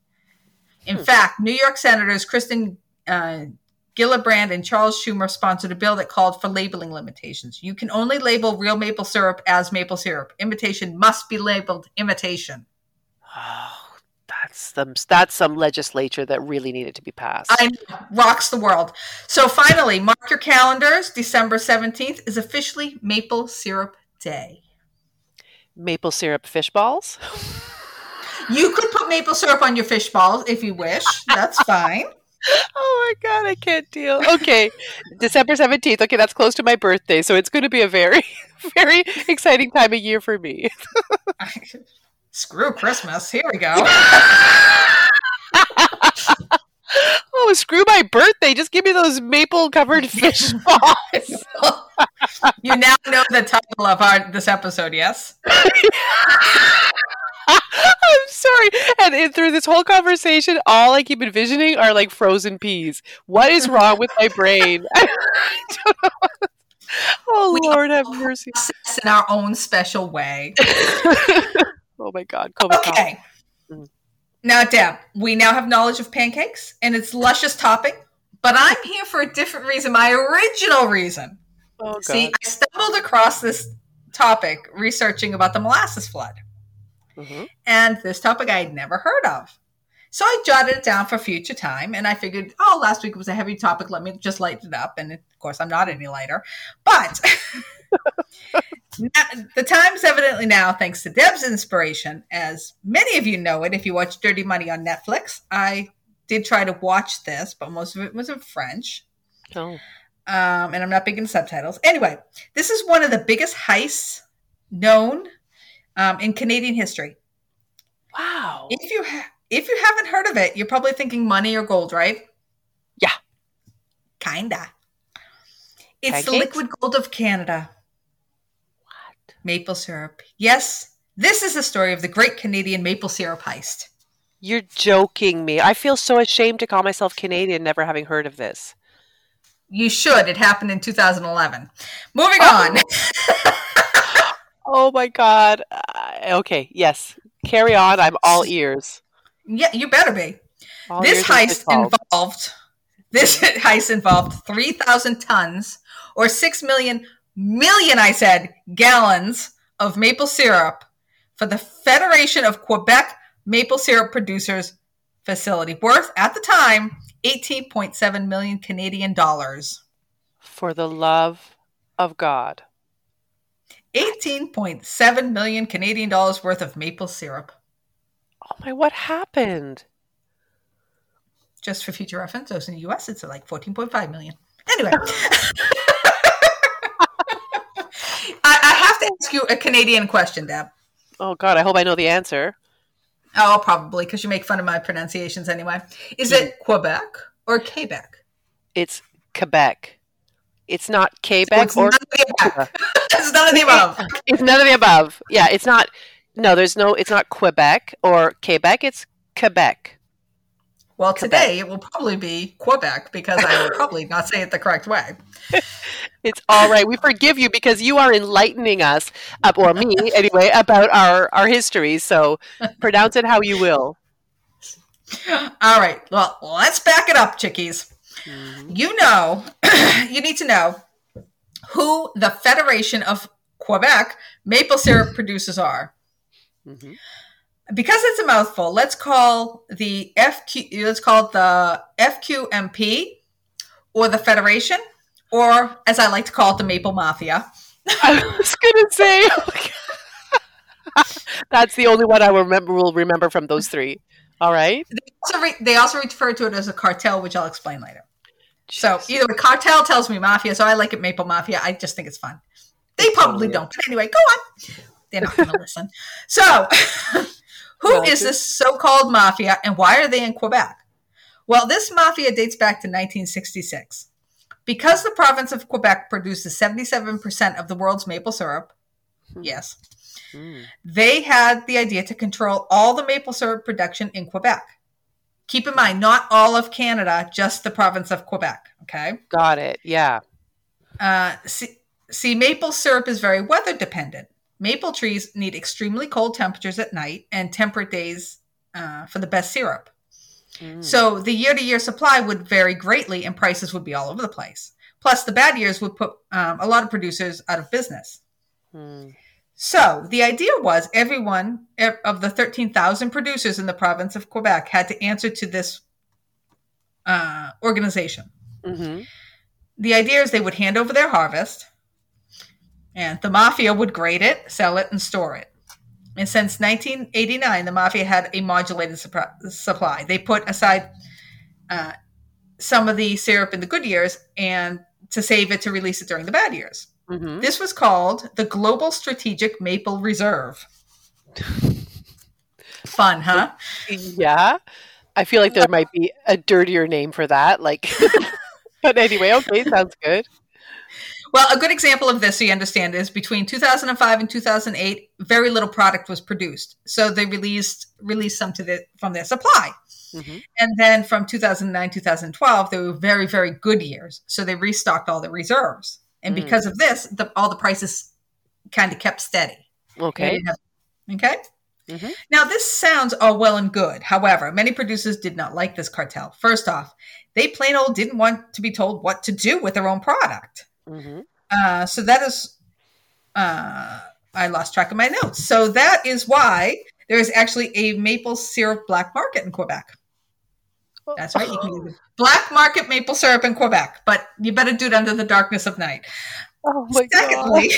In Hmm. fact, New York senators Kirsten uh, Gillibrand and Charles Schumer sponsored a bill that called for labeling limitations. You can only label real maple syrup as maple syrup. Imitation must be labeled imitation. Oh, that's some that's some legislature that really needed to be passed. I know, rocks the world. So finally, mark your calendars. December seventeenth is officially Maple Syrup Day. Maple syrup fish balls. You could put maple syrup on your fish balls if you wish. That's [LAUGHS] fine. Oh my god, I can't deal. Okay, December seventeenth. Okay, that's close to my birthday, so it's going to be a very, [LAUGHS] very exciting time of year for me. [LAUGHS] Screw Christmas. Here we go. [LAUGHS] Oh, screw my birthday! Just give me those maple covered fish balls. you now know the title of our this episode, yes? I'm sorry. And it, through this whole conversation, all I keep envisioning are like frozen peas. What is wrong with my brain? [LAUGHS] I don't know. Oh We Lord, have mercy. In our own special way. [LAUGHS] Oh my God, COVID. Okay. Mm. Now, Deb, we now have knowledge of pancakes and its luscious topping, but I'm here for a different reason. My original reason. Oh God. See, I stumbled across this topic researching about the molasses flood. Mhm. and this topic I had never heard of. So I jotted it down for future time, and I figured, oh, last week was a heavy topic. Let me just lighten it up. And of course, I'm not any lighter. But [LAUGHS] the time's evidently now, thanks to Deb's inspiration, as many of you know it. If you watch Dirty Money on Netflix, I did try to watch this, but most of it was in French Oh. um, and I'm not big in subtitles. Anyway, this is one of the biggest heists known um, in Canadian history. Wow. If you ha- if you haven't heard of it, you're probably thinking money or gold, right? Yeah. Kinda. It's the liquid gold of Canada, What? maple syrup. Yes, this is the story of the great Canadian maple syrup heist. You're joking me. I feel so ashamed to call myself Canadian, never having heard of this. You should. It happened in 2011. Moving Oh. on. [LAUGHS] Oh my God. Uh, okay. Yes. Carry on. I'm all ears. yeah, you better be. All this [LAUGHS] heist involved This heist involved 3,000 tons or 6 million, million, I said, gallons of maple syrup for the Federation of Quebec Maple Syrup Producers facility, worth at the time 18.7 million Canadian dollars. For the love of God. 18.7 million Canadian dollars worth of maple syrup. Oh my, what happened? Just for future reference, those in the US, it's like 14.5 million. Anyway. [LAUGHS] I, I have to ask you a Canadian question, Deb. Oh God, I hope I know the answer. Oh, probably because you make fun of my pronunciations anyway. Is it Quebec or Quebec? It's Quebec. It's not So Quebec it's, or none of the above. [LAUGHS] it's none of the above. [LAUGHS] it's none of the above. Yeah, it's not. No, there's no. It's not Quebec or Quebec. It's Quebec. Well, Quebec. today it will probably be Quebec because I will probably not say it the correct way. [LAUGHS] It's all right. We forgive you because you are enlightening us, uh, or me anyway, about our our history. So pronounce it how you will. All right. Well, let's back it up, chickies. Mhm. You know, [CLEARS THROAT] you need to know who the Federation of Quebec maple syrup producers are. Mhm. Because it's a mouthful, let's call the FQ let's call it the FQMP or the Federation, or as I like to call it, the Maple Mafia. I was gonna say. [LAUGHS] That's the only one I will remember. Will remember from those three. All right. They also, re- they also refer to it as a cartel, which I'll explain later. So either way, cartel tells me mafia, so I like it Maple Mafia. I just think it's fun. They probably don't, but anyway, go on. They're not going [LAUGHS] to listen. So, [LAUGHS] who is this so-called mafia, and why are they in Quebec? Well, this mafia dates back to 1966. Because the province of Quebec produces 77% of the world's maple syrup, Hmm. yes, Mm. they had the idea to control all the maple syrup production in Quebec. Keep in mind, not all of Canada, just the province of Quebec. Okay. Got it. Yeah. Uh, see, see, maple syrup is very weather dependent. Maple trees need extremely cold temperatures at night and temperate days uh, for the best syrup. Mm. So the year to year supply would vary greatly and prices would be all over the place. Plus, the bad years would put um, a lot of producers out of business. Mm. So the idea was everyone of the 13,000 producers in the province of Quebec had to answer to this uh, organization. Mhm. The idea is they would hand over their harvest, and the mafia would grade it, sell it, and store it. And since 1989, the mafia had a modulated supri- supply. They put aside uh, some of the syrup in the good years and to save it to release it during the bad years. Mhm. This was called the Global Strategic Maple Reserve. Fun, huh? Yeah. I feel like there might be a dirtier name for that. Like, [LAUGHS] but anyway, okay, sounds good. Well, a good example of this, so you understand, is between 2005 and 2008, very little product was produced. So they released released some to the, from their supply. Mhm. And then from 2009, 2012, they were very, very good years. So they restocked all the reserves. And Mm. because of this, the, all the prices kind of kept steady. Okay. okay. Mhm. Now, this sounds all well and good. However, many producers did not like this cartel. First off, they plain old didn't want to be told what to do with their own product. Mhm. Uh, so that is, uh, I lost track of my notes. So that is why there is actually a maple syrup black market in Quebec. That's right. You can get [LAUGHS] black market maple syrup in Quebec, but you better do it under the darkness of night. Oh my god. Secondly,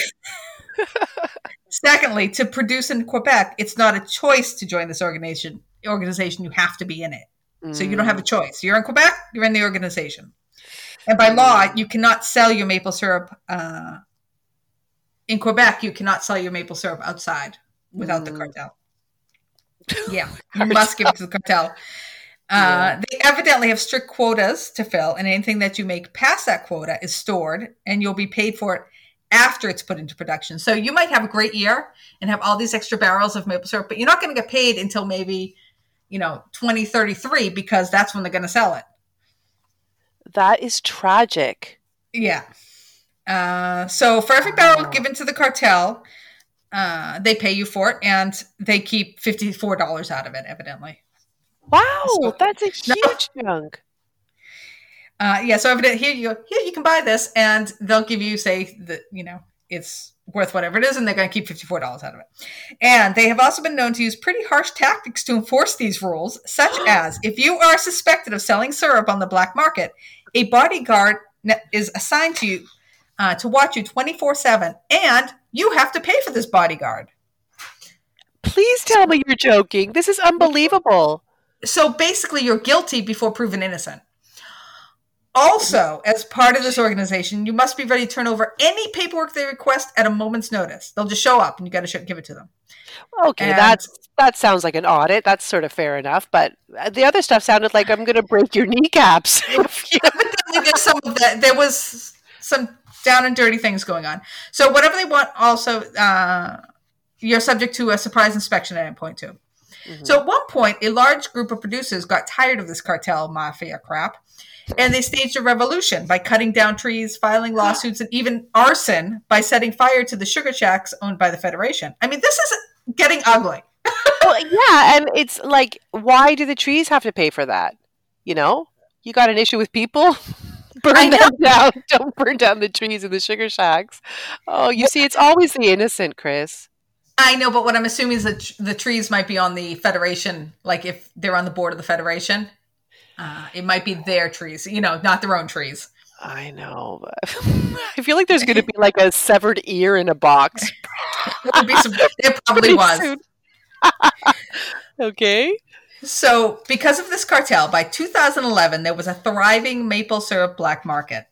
[LAUGHS] secondly, to produce in Quebec, it's not a choice to join this organization. Organization, you have to be in it. So you don't have a choice. You're in Quebec, you're in the organization. And by law, you cannot sell your maple syrup uh, in Quebec. You cannot sell your maple syrup outside without the Mm. cartel. Yeah, [LAUGHS] you must give it to the cartel. Uh, They evidently have strict quotas to fill, and anything that you make past that quota is stored, and you'll be paid for it after it's put into production. So you might have a great year and have all these extra barrels of maple syrup, but you're not going to get paid until maybe, you know, 2033 because that's when they're going to sell it. That is tragic. Yeah. Uh, so for every barrel Wow. given to the cartel, uh, they pay you for it, and they keep fifty-four dollars out of it. Evidently, Wow, So- that's a No. huge chunk. Uh, yeah, so evident here you go. Here you can buy this, and they'll give you say that you know it's worth whatever it is, and they're going to keep fifty four dollars out of it. And they have also been known to use pretty harsh tactics to enforce these rules, such [GASPS] as if you are suspected of selling syrup on the black market, a bodyguard is assigned to you uh, to watch you twenty four seven, and you have to pay for this bodyguard. Please tell me you're joking. This is unbelievable. So basically, you're guilty before proven innocent. Also, as part of this organization, you must be ready to turn over any paperwork they request at a moment's notice. They'll just show up, and you got to give it to them. Okay, And- that's that sounds like an audit. That's sort of fair enough. But uh, the other stuff sounded like I'm going to break your kneecaps. [LAUGHS] there's some. There was some down and dirty things going on. So whatever they want, also uh, you're subject to a surprise inspection at any point too. So mm-hmm. at one point, a large group of producers got tired of this cartel mafia crap, and they staged a revolution by cutting down trees, filing lawsuits, and even arson by setting fire to the sugar shacks owned by the Federation. I mean, this is getting ugly. [LAUGHS] well, yeah, and it's like, why do the trees have to pay for that? You know, you got an issue with people. [LAUGHS] Burn them down. [LAUGHS] Don't burn down the trees and the sugar shacks. Oh, you see, it's always the innocent, Kris. I know, but what I'm assuming is that the trees might be on the Federation, like if they're on the board of the Federation. Uh, it might be their trees, you know, not their own trees. I know. But [LAUGHS] I feel like there's going to be [LAUGHS] like a severed ear in a box. There, would be some, there probably [LAUGHS] was. okay. So, because of this cartel, by 2011, there was a thriving maple syrup black market.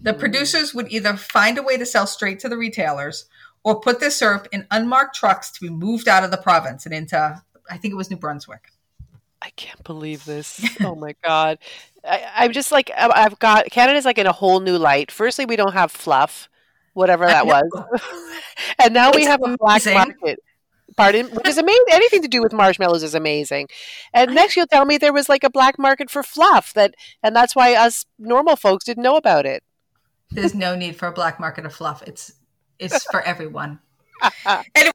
The producers would either find a way to sell straight to the retailers or put their syrup in unmarked trucks to be moved out of the province and into, I think it was New Brunswick. I can't believe this. [LAUGHS] Oh my god. I, I'm just like I've got Canada's like in a whole new light. Firstly, we don't have fluff, whatever that was, [LAUGHS] and now we It's have a black market. Pardon, which is amazing. Anything to do with marshmallows is amazing. And next, you'll tell me there was like a black market for fluff that, and that's why us normal folks didn't know about it. There's no need for a black market of fluff. It's it's for everyone. Anyway,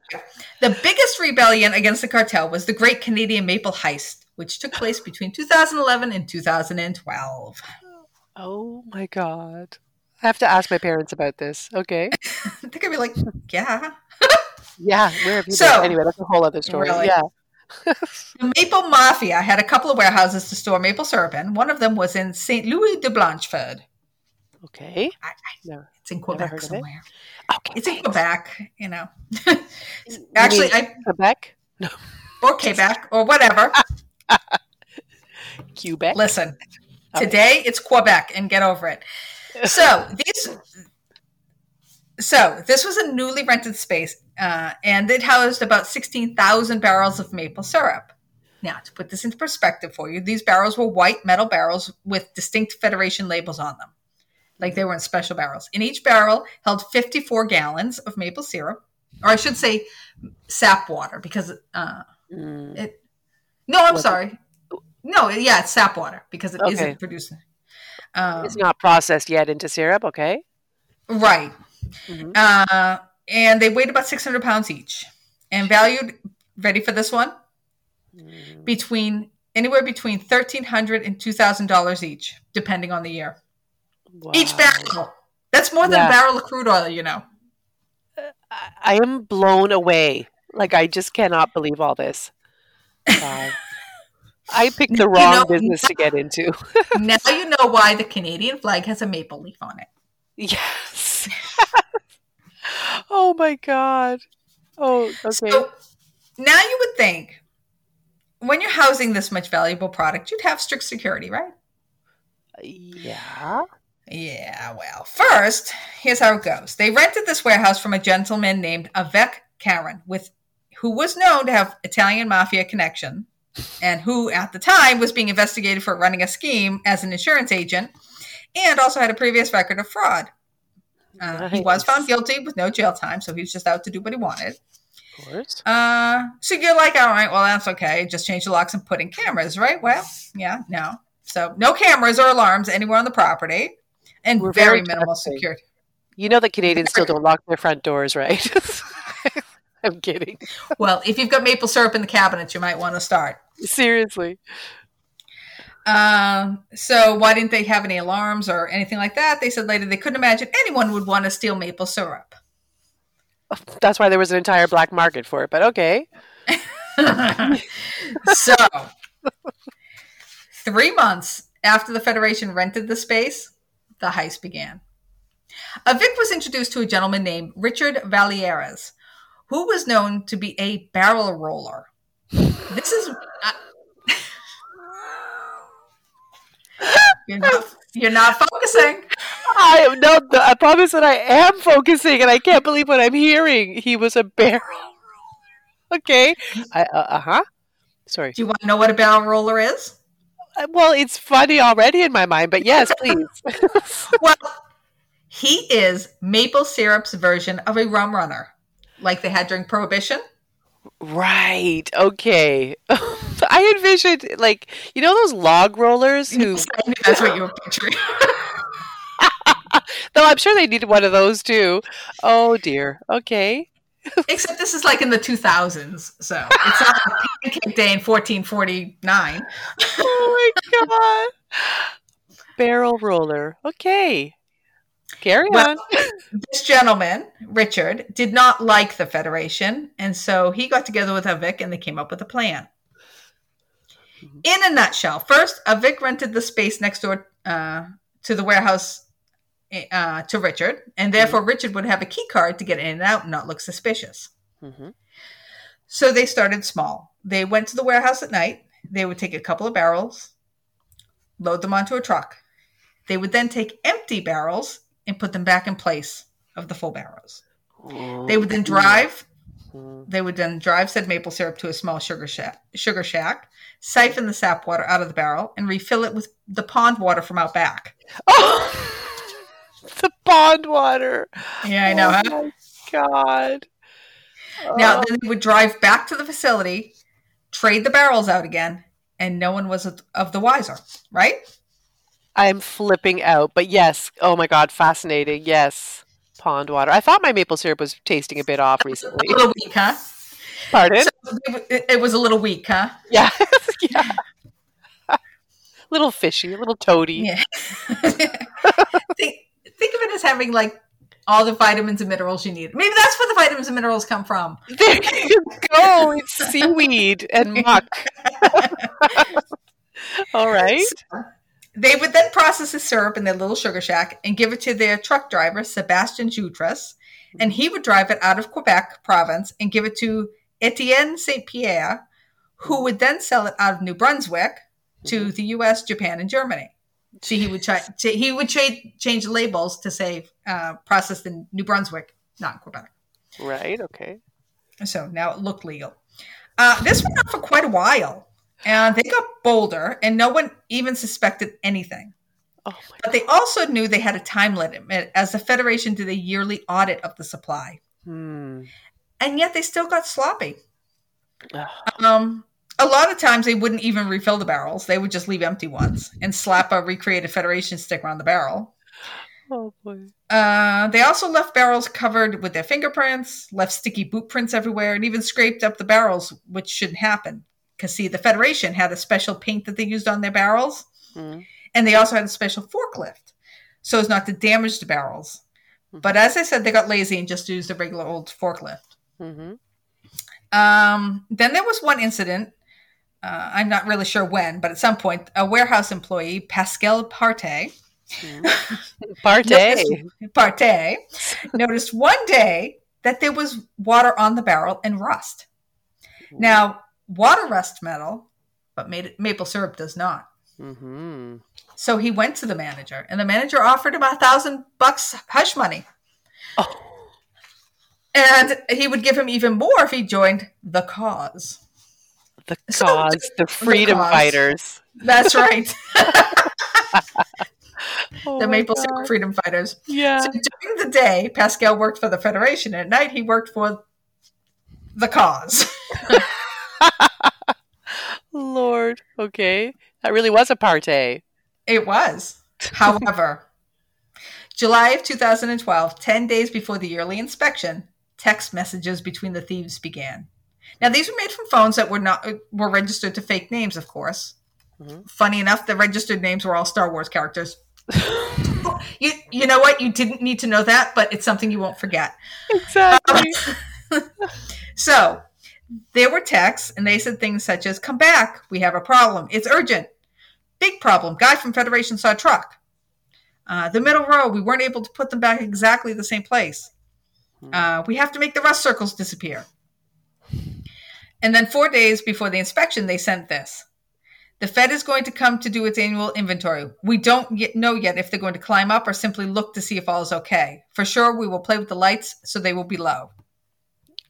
the biggest rebellion against the cartel was the Great Canadian Maple Heist, which took place between 2011 and 2012. Oh my god! I have to ask my parents about this. Okay. [LAUGHS] They're gonna be like, yeah. [LAUGHS] Yeah. Where have you So- been? Anyway, that's a whole other story. Really? Yeah. [LAUGHS] The Maple Mafia had a couple of warehouses to store maple syrup in. One of them was in St. Louis de Blancheford. Okay. I, I, No. It's in Quebec of it. somewhere. Okay. It's in. Quebec, you know. [LAUGHS] Actually, mean I Quebec. No, [LAUGHS] or Quebec or whatever. [LAUGHS] Quebec. Listen, Okay. today it's Quebec, and get over it. So these, so this was a newly rented space, uh, and it housed about sixteen thousand barrels of maple syrup. Now, to put this into perspective for you, these barrels were white metal barrels with distinct Federation labels on them, like they were in special barrels. And each barrel held fifty-four gallons of maple syrup, or I should say, sap water, because uh, Mm. it. No, I'm it- sorry. No, yeah, it's sap water because it Okay. not producing. Um, It's not processed yet into syrup. Okay. right. Mhm. Uh, and they weighed about 600 pounds each and valued, ready for this one? Mm. Between anywhere between $1,300 and $2,000 each, depending on the year. Each barrel. That's more than Yeah. a barrel of crude oil, you know. Uh, I I am blown away. Like I just cannot believe all this. Wow. [LAUGHS] I picked the You wrong know- business to get into. [LAUGHS] now you know why the Canadian flag has a maple leaf on it. yes. [LAUGHS] oh my god. Oh, okay. So now you would think when you're housing this much valuable product, you'd have strict security, right? yeah. Yeah, well, first, here's how it goes. They rented this warehouse from a gentleman named Avik Caron, with who was known to have Italian mafia connection, and who at the time was being investigated for running a scheme as an insurance agent, and also had a previous record of fraud. Uh, He was found guilty with no jail time, so he was just out to do what he wanted. Of course. Uh, so you're like, all right, well, that's okay. Just change the locks and put in cameras, right? Well, yeah, no. So no cameras or alarms anywhere on the property, and We're very very minimal security. You know that Canadians still don't lock their front doors, right? [LAUGHS] I'm kidding. Well, if you've got maple syrup in the cabinet, you might want to start. Seriously. Um, so why didn't they have any alarms or anything like that? They said later they couldn't imagine anyone would want to steal maple syrup. [LAUGHS] That's why there was an entire black market for it, but okay. [LAUGHS] so, three months after the Federation rented the space, the heist began. Avik was introduced to a gentleman named Richard Vallières, who was known to be a barrel roller. This is. Uh, [LAUGHS] you're, not, you're not focusing. I am no. I promise that I am focusing, and I can't believe what I'm hearing. He was a barrel roller. Okay. I, uh huh. Sorry. Do you want to know what a barrel roller is? Well, it's funny already in my mind, but yes, [LAUGHS] please. Well, he is maple syrup's version of a rum runner, like they had during Prohibition. right. Okay. [LAUGHS] I envisioned like you know those log rollers who that's what you were picturing. [LAUGHS] Though I'm sure they needed one of those too. Oh dear. Okay. Except this is like in the 2000s, so it's not like Pancake Day in 1449. Oh my god. Barrel roller. Okay. Carry Well, on. This gentleman, Richard, did not like the Federation, and so he got together with Avik and they came up with a plan. In a nutshell, first, Avik rented the space next door uh, to the warehouse uh, to Richard, and therefore Richard would have a key card to get in and out and not look suspicious. hmm So they started small. They went to the warehouse at night. They would take a couple of barrels, load them onto a truck. They would then take empty barrels and put them back in place of the full barrels. They would then drive. Mhm. They would then drive said maple syrup to a small sugar shack, sugar shack, siphon the sap water out of the barrel, and refill it with the pond water from out back. Oh, [LAUGHS] [LAUGHS] the pond water. Yeah, I know. Oh Huh? god. Now Oh. then they would drive back to the facility, trade the barrels out again, and no one was of the wiser. Right? I'm flipping out. But yes. Oh my god, fascinating. Yes. Pond water. I thought my maple syrup was tasting a bit off recently. A little weak, huh? Pardon? So it, it was a little weak, huh? Yeah. [LAUGHS] yeah. [LAUGHS] little fishy, a little toady. Yeah. Think of it as having like all the vitamins and minerals you need. Maybe that's where the vitamins and minerals come from. [LAUGHS] There you go. It's seaweed and [LAUGHS] muck. [LAUGHS] All right. They would then process the syrup in their little sugar shack and give it to their truck driver, Sebastian Jutras, and he would drive it out of Quebec province and give it to Etienne Saint Pierre, who would then sell it out of New Brunswick to mm-hmm. the U.S., Japan, and Germany. See, he would try. He would cha- change labels to say uh, processed in New Brunswick, not in Quebec. Right. Okay. So now it looked legal. Uh, this went on for quite a while, and they got bolder, and no one even suspected anything. Oh my. But they also knew they had a time limit as the Federation did a yearly audit of the supply. Hmm. And yet they still got sloppy. Um, a lot of times they wouldn't even refill the barrels, they would just leave empty ones and slap a recreated Federation sticker on the barrel. Oh boy. Uh, they also left barrels covered with their fingerprints, left sticky boot prints everywhere, and even scraped up the barrels, which shouldn't happen. Because, see, the Federation had a special paint that they used on their barrels, Hmm. and they also had a special forklift so as not to damage the barrels. But as I said, they got lazy and just used the regular old forklift. hmm Um, then there was one incident. Uh, I'm not really sure when, but at some point, a warehouse employee, Pascal Partey, [LAUGHS] Partay. noticed, Partey, noticed one day that there was water on the barrel and rust. Now, water rust metal, but made, maple syrup does not. hmm So he went to the manager, and the manager offered him a thousand bucks hush money, Oh. and he would give him even more if he joined the cause. [LAUGHS] The cause, the freedom cause. fighters. That's right, [LAUGHS] [LAUGHS] Oh the maple syrup freedom fighters. Yeah. So during the day, Pascal worked for the Federation. At night, he worked for the cause. Lord. Okay. That really was a partay. It was. However, July of 2012, 10 days before the yearly inspection, text messages between the thieves began. Now, these were made from phones that were not were registered to fake names, of course. Mhm. Funny enough, the registered names were all Star Wars characters. [LAUGHS] You you know what? You didn't need to know that, but it's something you won't forget. exactly. [LAUGHS] So there were texts, and they said things such as, Come back, we have a problem. It's urgent. Big problem. Guy from Federation saw a truck. Uh, the middle row, we weren't able to put them back exactly the same place. Uh, we have to make the rust circles disappear. And then four days before the inspection, they sent this. The Fed is going to come to do its annual inventory. We don't yet know yet if they're going to climb up or simply look to see if all is okay. For sure, we will play with the lights so they will be low.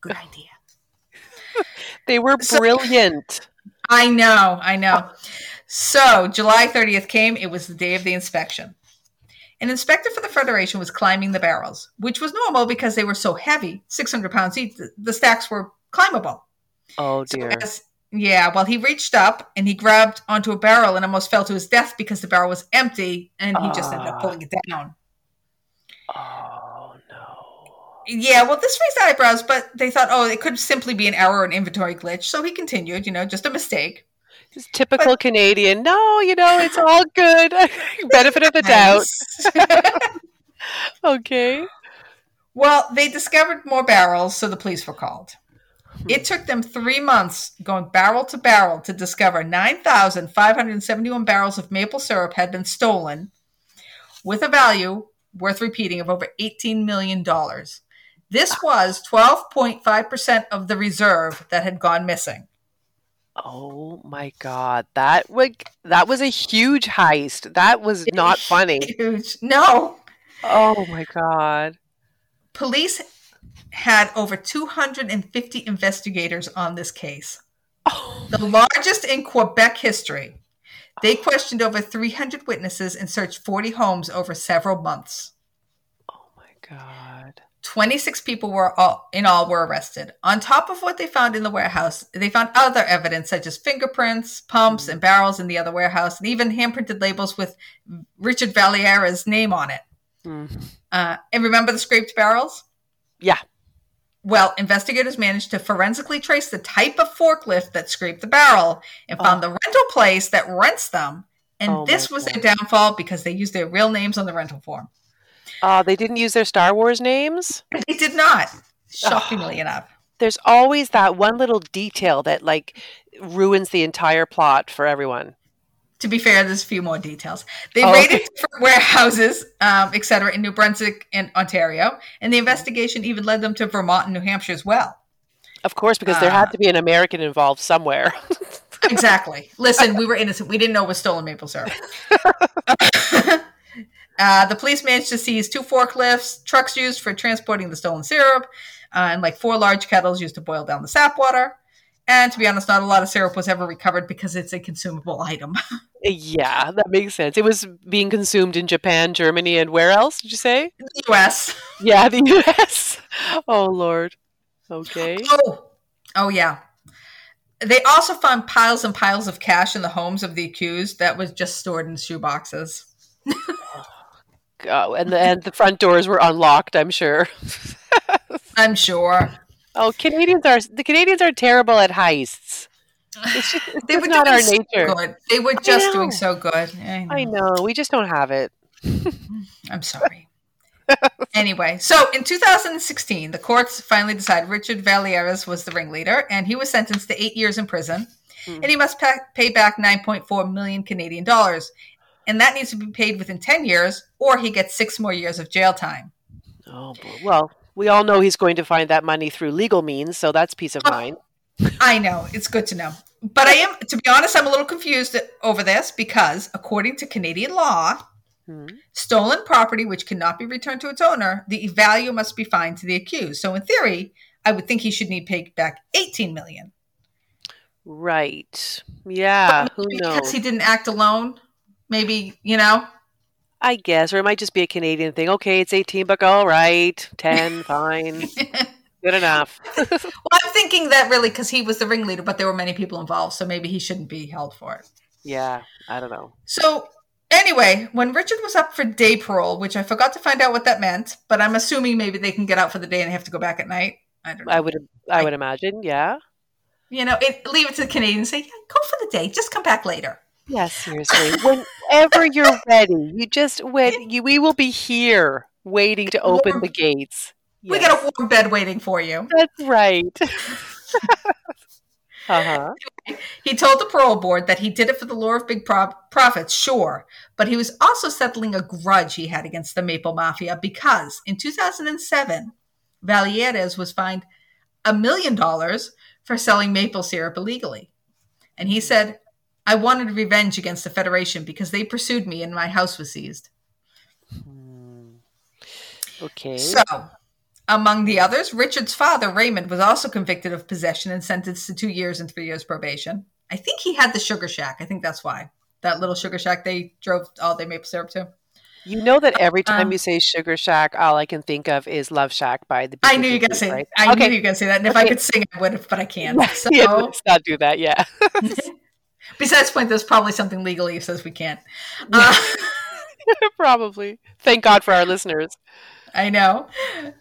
Good idea. [LAUGHS] They were So- brilliant. I know, I know. So July 30th came. It was the day of the inspection. An inspector for the Federation was climbing the barrels, which was normal because they were so heavy 600 pounds each. the- The stacks were climbable. Oh So dear. as- yeah, well, he reached up and he grabbed onto a barrel and almost fell to his death because the barrel was empty and he just ended up Ah. pulling it down. Oh no. Yeah, well, this raised eyebrows, but they thought, oh, it could simply be an error, or an inventory glitch. So he continued, you know, just a mistake. Just typical Canadian. No, you know, it's all good. [LAUGHS] Benefit of the doubt. [LAUGHS] [LAUGHS] Okay. well, they discovered more barrels, so the police were called. It took them three months going barrel to barrel to discover 9,571 barrels of maple syrup had been stolen with a value worth repeating of over $18 million. This was 12.5% of the reserve that had gone missing. Oh my god. That was that was a huge heist. That was not funny. Huge. No. Oh my god. Police had over 250 investigators on this case. Oh, the largest in Quebec history. They questioned over 300 witnesses and searched 40 homes over several months. oh my god. 26 people were all, in all were arrested. On top of what they found in the warehouse, they found other evidence such as fingerprints, pumps, and barrels in the other warehouse, and even hand-printed labels with Richard Valliera's name on it. Hmm. Uh, and remember the scraped barrels? Yeah. Well, investigators managed to forensically trace the type of forklift that scraped the barrel and found the rental place that rents them. And Oh this was God. their downfall because they used their real names on the rental form. Uh, they didn't use their Star Wars names. [LAUGHS] They did not, shockingly enough. There's always that one little detail that like ruins the entire plot for everyone. To be fair, there's a few more details. They Oh, raided different warehouses, um, et cetera, in New Brunswick and Ontario. And the investigation even led them to Vermont and New Hampshire as well. Of course, because there Uh, had to be an American involved somewhere. [LAUGHS] exactly. Listen, we were innocent. We didn't know it was stolen maple syrup. [LAUGHS] uh, the police managed to seize two forklifts, trucks used for transporting the stolen syrup, uh, and like four large kettles used to boil down the sap water. And to be honest, not a lot of syrup was ever recovered because it's a consumable item. [LAUGHS] yeah, that makes sense. It was being consumed in Japan, Germany, and where else did you say? the U.S. Yeah, the [LAUGHS] U.S. Oh Lord. Okay. Oh, oh yeah. They also found piles and piles of cash in the homes of the accused that was just stored in shoe boxes. Oh, and the and the front doors were unlocked. I'm sure. [LAUGHS] I'm sure Oh, Canadians are the Canadians are terrible at heists. It's just [LAUGHS] it's they were not doing our so nature. good. They were just doing so good. I know. I know. We just don't have it. [LAUGHS] I'm sorry. anyway, so in 2016, the courts finally decided Richard Valieras was the ringleader, and he was sentenced to eight years in prison, Hmm. and he must pa- pay back 9.4 million Canadian dollars, and that needs to be paid within 10 years, or he gets six more years of jail time. Oh boy. well, we all know he's going to find that money through legal means, so that's peace of Oh. mind. I know it's good to know, but I am, to be honest, I'm a little confused over this because, according to Canadian law, Hmm. stolen property which cannot be returned to its owner, the value must be fined to the accused. So, in theory, I would think he should need paid back 18 million. Right. Yeah. Who because he didn't act alone. Maybe you know. I guess, or it might just be a Canadian thing. Okay, it's 18 buck. All right, 10, [LAUGHS] fine, [LAUGHS] good enough. [LAUGHS] Well, I'm thinking that really because he was the ringleader, but there were many people involved, so maybe he shouldn't be held for it. yeah, I don't know. So, anyway, when Richard was up for day parole, which I forgot to find out what that meant, but I'm assuming maybe they can get out for the day and have to go back at night. I don't know. I would, I would imagine. Yeah. you know, it, leave it to the Canadians. Say, yeah, go for the day, just come back later. Yeah, seriously. [LAUGHS] Whenever you're ready, you just when you we will be here waiting to open the gates. We got a warm bed waiting for you. That's right. [LAUGHS] uh-huh. He told the parole board that he did it for the lure of big pro- profits, sure, but he was also settling a grudge he had against the Maple Mafia because in 2007, Vallières was fined a million dollars for selling maple syrup illegally. And he said, I wanted revenge against the Federation because they pursued me and my house was seized. Hmm. Okay. So, among the others, Richard's father, Raymond, was also convicted of possession and sentenced to two years and three years probation. I think he had the sugar shack. I think that's why. That little sugar shack they drove all their maple syrup to. You know that every time Um, you say Sugar Shack, all I can think of is Love Shack by the. I knew you were gonna say right? I Okay. knew you were gonna say that. And if I could sing I would have, but I can't. [LAUGHS] So yeah, let's not do that. Yeah. [LAUGHS] besides the point there's probably something legally says we can't. Uh, [LAUGHS] Probably. Thank God for our listeners. I know.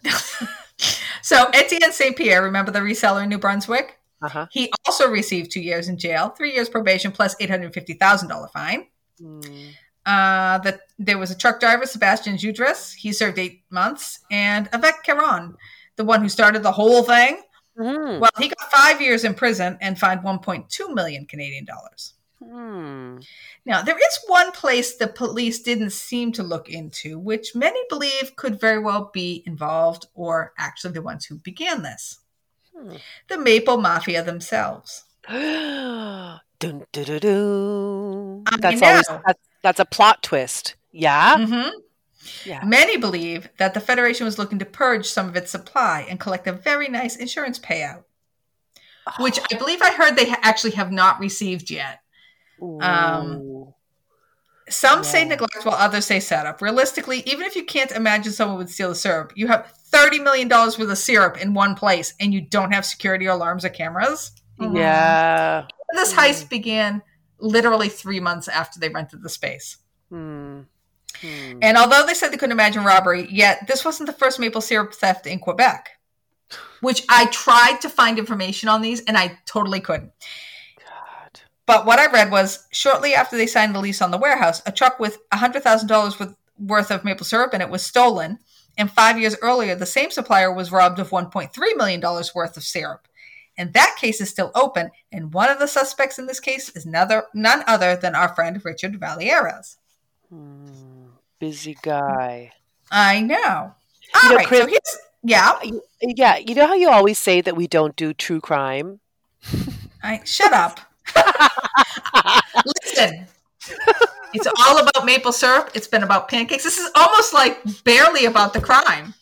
[LAUGHS] so Etienne St. Pierre, remember the reseller in New Brunswick? Uh huh. He also received two years in jail, three years probation, plus eight hundred fifty thousand dollar fine. Uh, that there was a truck driver, Sebastian Jutras. He served eight months, and Avik Caron, the one who started the whole thing. Hmm. Well, he got five years in prison and fined 1.2 million Canadian dollars. Hmm. Now, there is one place the police didn't seem to look into, which many believe could very well be involved or actually the ones who began this Hmm. the Maple Mafia themselves. [GASPS] dun, dun, dun, dun. I That's always that's, that's a plot twist. Yeah. hmm Yeah. Many believe that the Federation was looking to purge some of its supply and collect a very nice insurance payout, which I [SIGHS] believe I heard they ha- actually have not received yet. um, Ooh. Some say Yeah. neglect while others say setup. Realistically, even if you can't imagine someone would steal the syrup, you have $30 million worth of syrup in one place and you don't have security alarms or cameras. yeah. This heist began literally three months after they rented the space. Hmm. Hmm. And although they said they couldn't imagine robbery, yet this wasn't the first maple syrup theft in Quebec, which I tried to find information on these and I totally couldn't. God. But what I read was shortly after they signed the lease on the warehouse, a truck with $100,000 worth- worth of maple syrup in it was stolen. And five years earlier, the same supplier was robbed of $1.3 million worth of syrup. And that case is still open. And one of the suspects in this case is another, none other than our friend Richard Valieras. Hmm. Busy guy. I know. You know, right. Kris- so here's, yeah. Yeah. You know how you always say that we don't do true crime? [LAUGHS] I, shut up. Listen, it's all about maple syrup. It's been about pancakes. This is almost like barely about the crime.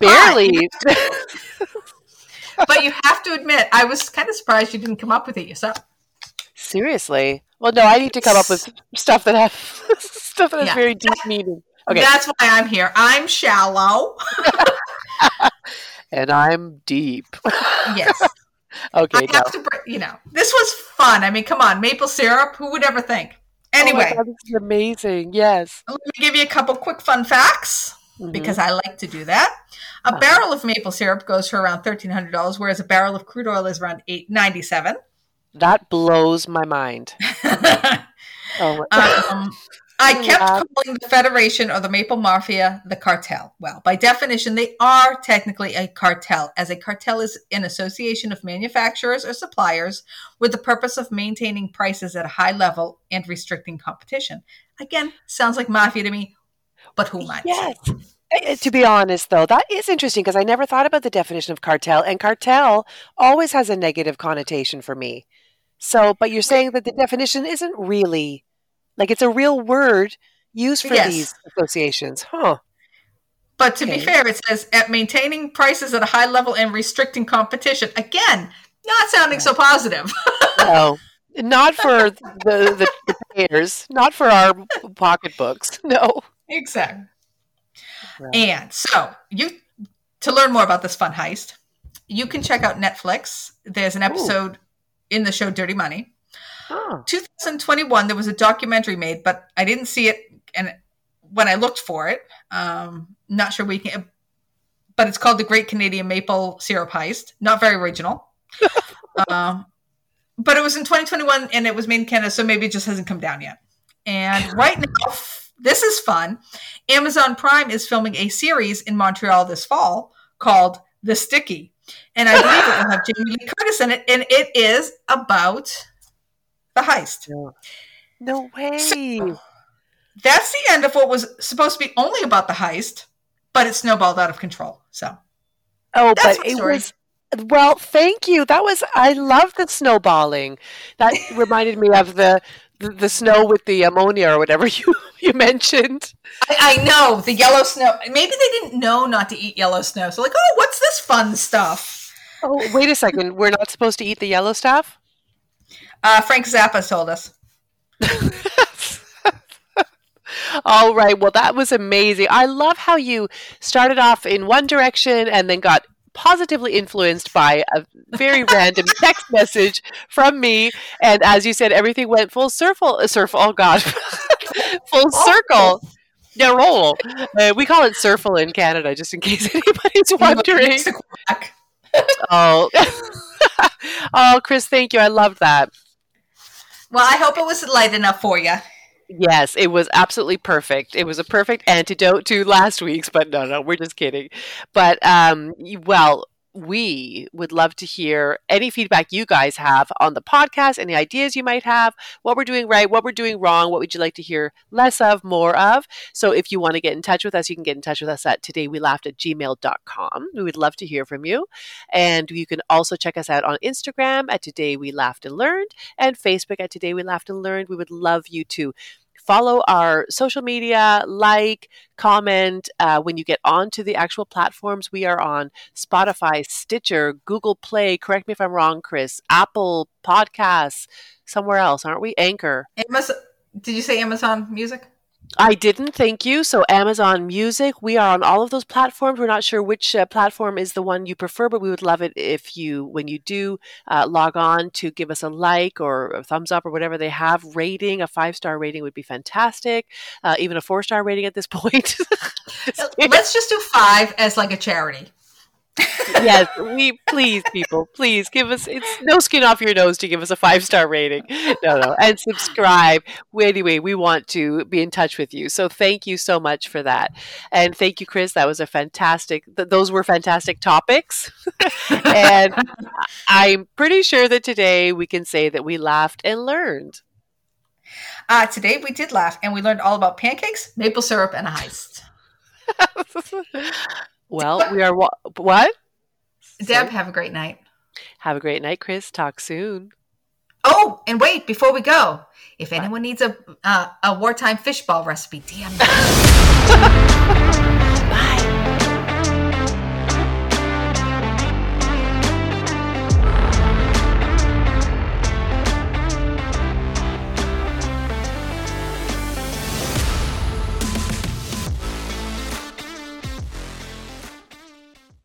Barely. But you have to [LAUGHS] admit, I was kind of surprised you didn't come up with it yourself. Seriously. Well, no, I need to come up with stuff that have [LAUGHS] stuff that has Yeah. very deep meaning. Okay. That's why I'm here. I'm shallow. [LAUGHS] and I'm deep. Yes. [LAUGHS] Okay. I no. have to, you know, this was fun. I mean, come on, maple syrup. Who would ever think? Oh Anyway, God, this is amazing. Yes. let me give you a couple quick fun facts. Mhm. because I like to do that. A Uh-huh. barrel of maple syrup goes for around thirteen hundred dollars, whereas a barrel of crude oil is around eight ninety seven. That blows my mind. [LAUGHS] Oh, um, I [LAUGHS] kept Yeah. calling the Federation or the Maple Mafia the cartel. Well, by definition, they are technically a cartel, as a cartel is an association of manufacturers or suppliers with the purpose of maintaining prices at a high level and restricting competition. Again, sounds like mafia to me, but who might? yes. Uh, To be honest, though, that is interesting because I never thought about the definition of cartel, and cartel always has a negative connotation for me. So, but you're saying that the definition isn't really like it's a real word used for Yes. these associations, huh? But to be fair, it says at maintaining prices at a high level and restricting competition. Again, not sounding so positive. [LAUGHS] No, not for the, the, the payers, not for our pocketbooks. [LAUGHS] No. exactly. Right. And so you to learn more about this fun heist, you can check out Netflix. There's an episode in the show Dirty Money. Oh, 2021, there was a documentary made, but I didn't see it. And when I looked for it, um, not sure we can, but it's called The Great Canadian Maple Syrup Heist. Not very original. [LAUGHS] um, but it was in 2021 and it was made in Canada, so maybe it just hasn't come down yet. And right now, this is fun. Amazon Prime is filming a series in Montreal this fall called The Sticky. And I believe it will have Jamie Lee Curtis in it, and it is about the heist. No way. So, that's the end of what was supposed to be only about the heist, but it snowballed out of control. So, oh, that's but it story. was well. Thank you. That was I love the snowballing. That [LAUGHS] reminded me of the, the, snow with the ammonia or whatever [LAUGHS] you you mentioned. I, I know the yellow snow. Maybe they didn't know not to eat yellow snow. So like, oh, what's this fun stuff? Oh, wait a second. We're not supposed to eat the yellow stuff. Uh, Frank Zappa told us. [LAUGHS] All right. Well, that was amazing. I love how you started off in one direction and then got positively influenced by a very random text message from me. And as you said, everything went full circle. Uh, circle. Oh God, [LAUGHS] full circle. Yeah, roll. Uh, we call it circle in Canada, just in case [LAUGHS] anybody's wondering. [LAUGHS] oh, oh, Kris, thank you. I loved that. Well, I hope it was light enough for you. Yes, it was absolutely perfect. It was a perfect antidote to last week's, but no, no, we're just kidding. But um, well, we would love to hear any feedback you guys have on the podcast, any ideas you might have, what we're doing right, what we're doing wrong, what would you like to hear less of, more of. So if you want to get in touch with us, you can get in touch with us at todayWeLaughed at gmail.com. We would love to hear from you. And you can also check us out on Instagram at Today We Laughed and Learned and Facebook at Today We Laughed and Learned. We would love you to follow our social media, like, comment. Uh, when you get onto the actual platforms, we are on Spotify, Stitcher, Google Play. Correct me if I'm wrong, Kris. Apple Podcasts, somewhere else, aren't we? Anchor. Amazon. Did you say Amazon Music? I didn't, thank you. So, Amazon Music, we are on all of those platforms. We're not sure which uh, platform is the one you prefer, but we would love it if you, when you do uh, log on, to give us a like or a thumbs up or whatever they have. Rating, a five star rating would be fantastic. Uh, even a four star rating at this [LAUGHS] point. Let's just do five as like a charity yes, we please people, please give us it's no skin off your nose to give us a five star rating. No, no, and subscribe. Anyway, we want to be in touch with you. So thank you so much for that, and thank you, Kris. That was a fantastic. Th- those were fantastic topics, [LAUGHS] and I'm pretty sure that today we can say that we laughed and learned. Uh, today we did laugh, and we learned all about pancakes, maple syrup, and a heist. [LAUGHS] Well, we are what? Deb, have a great night. Have a great night, Kris. Talk soon. Oh, and wait, before we go, if anyone needs a uh, a wartime fishball recipe, damn. [LAUGHS]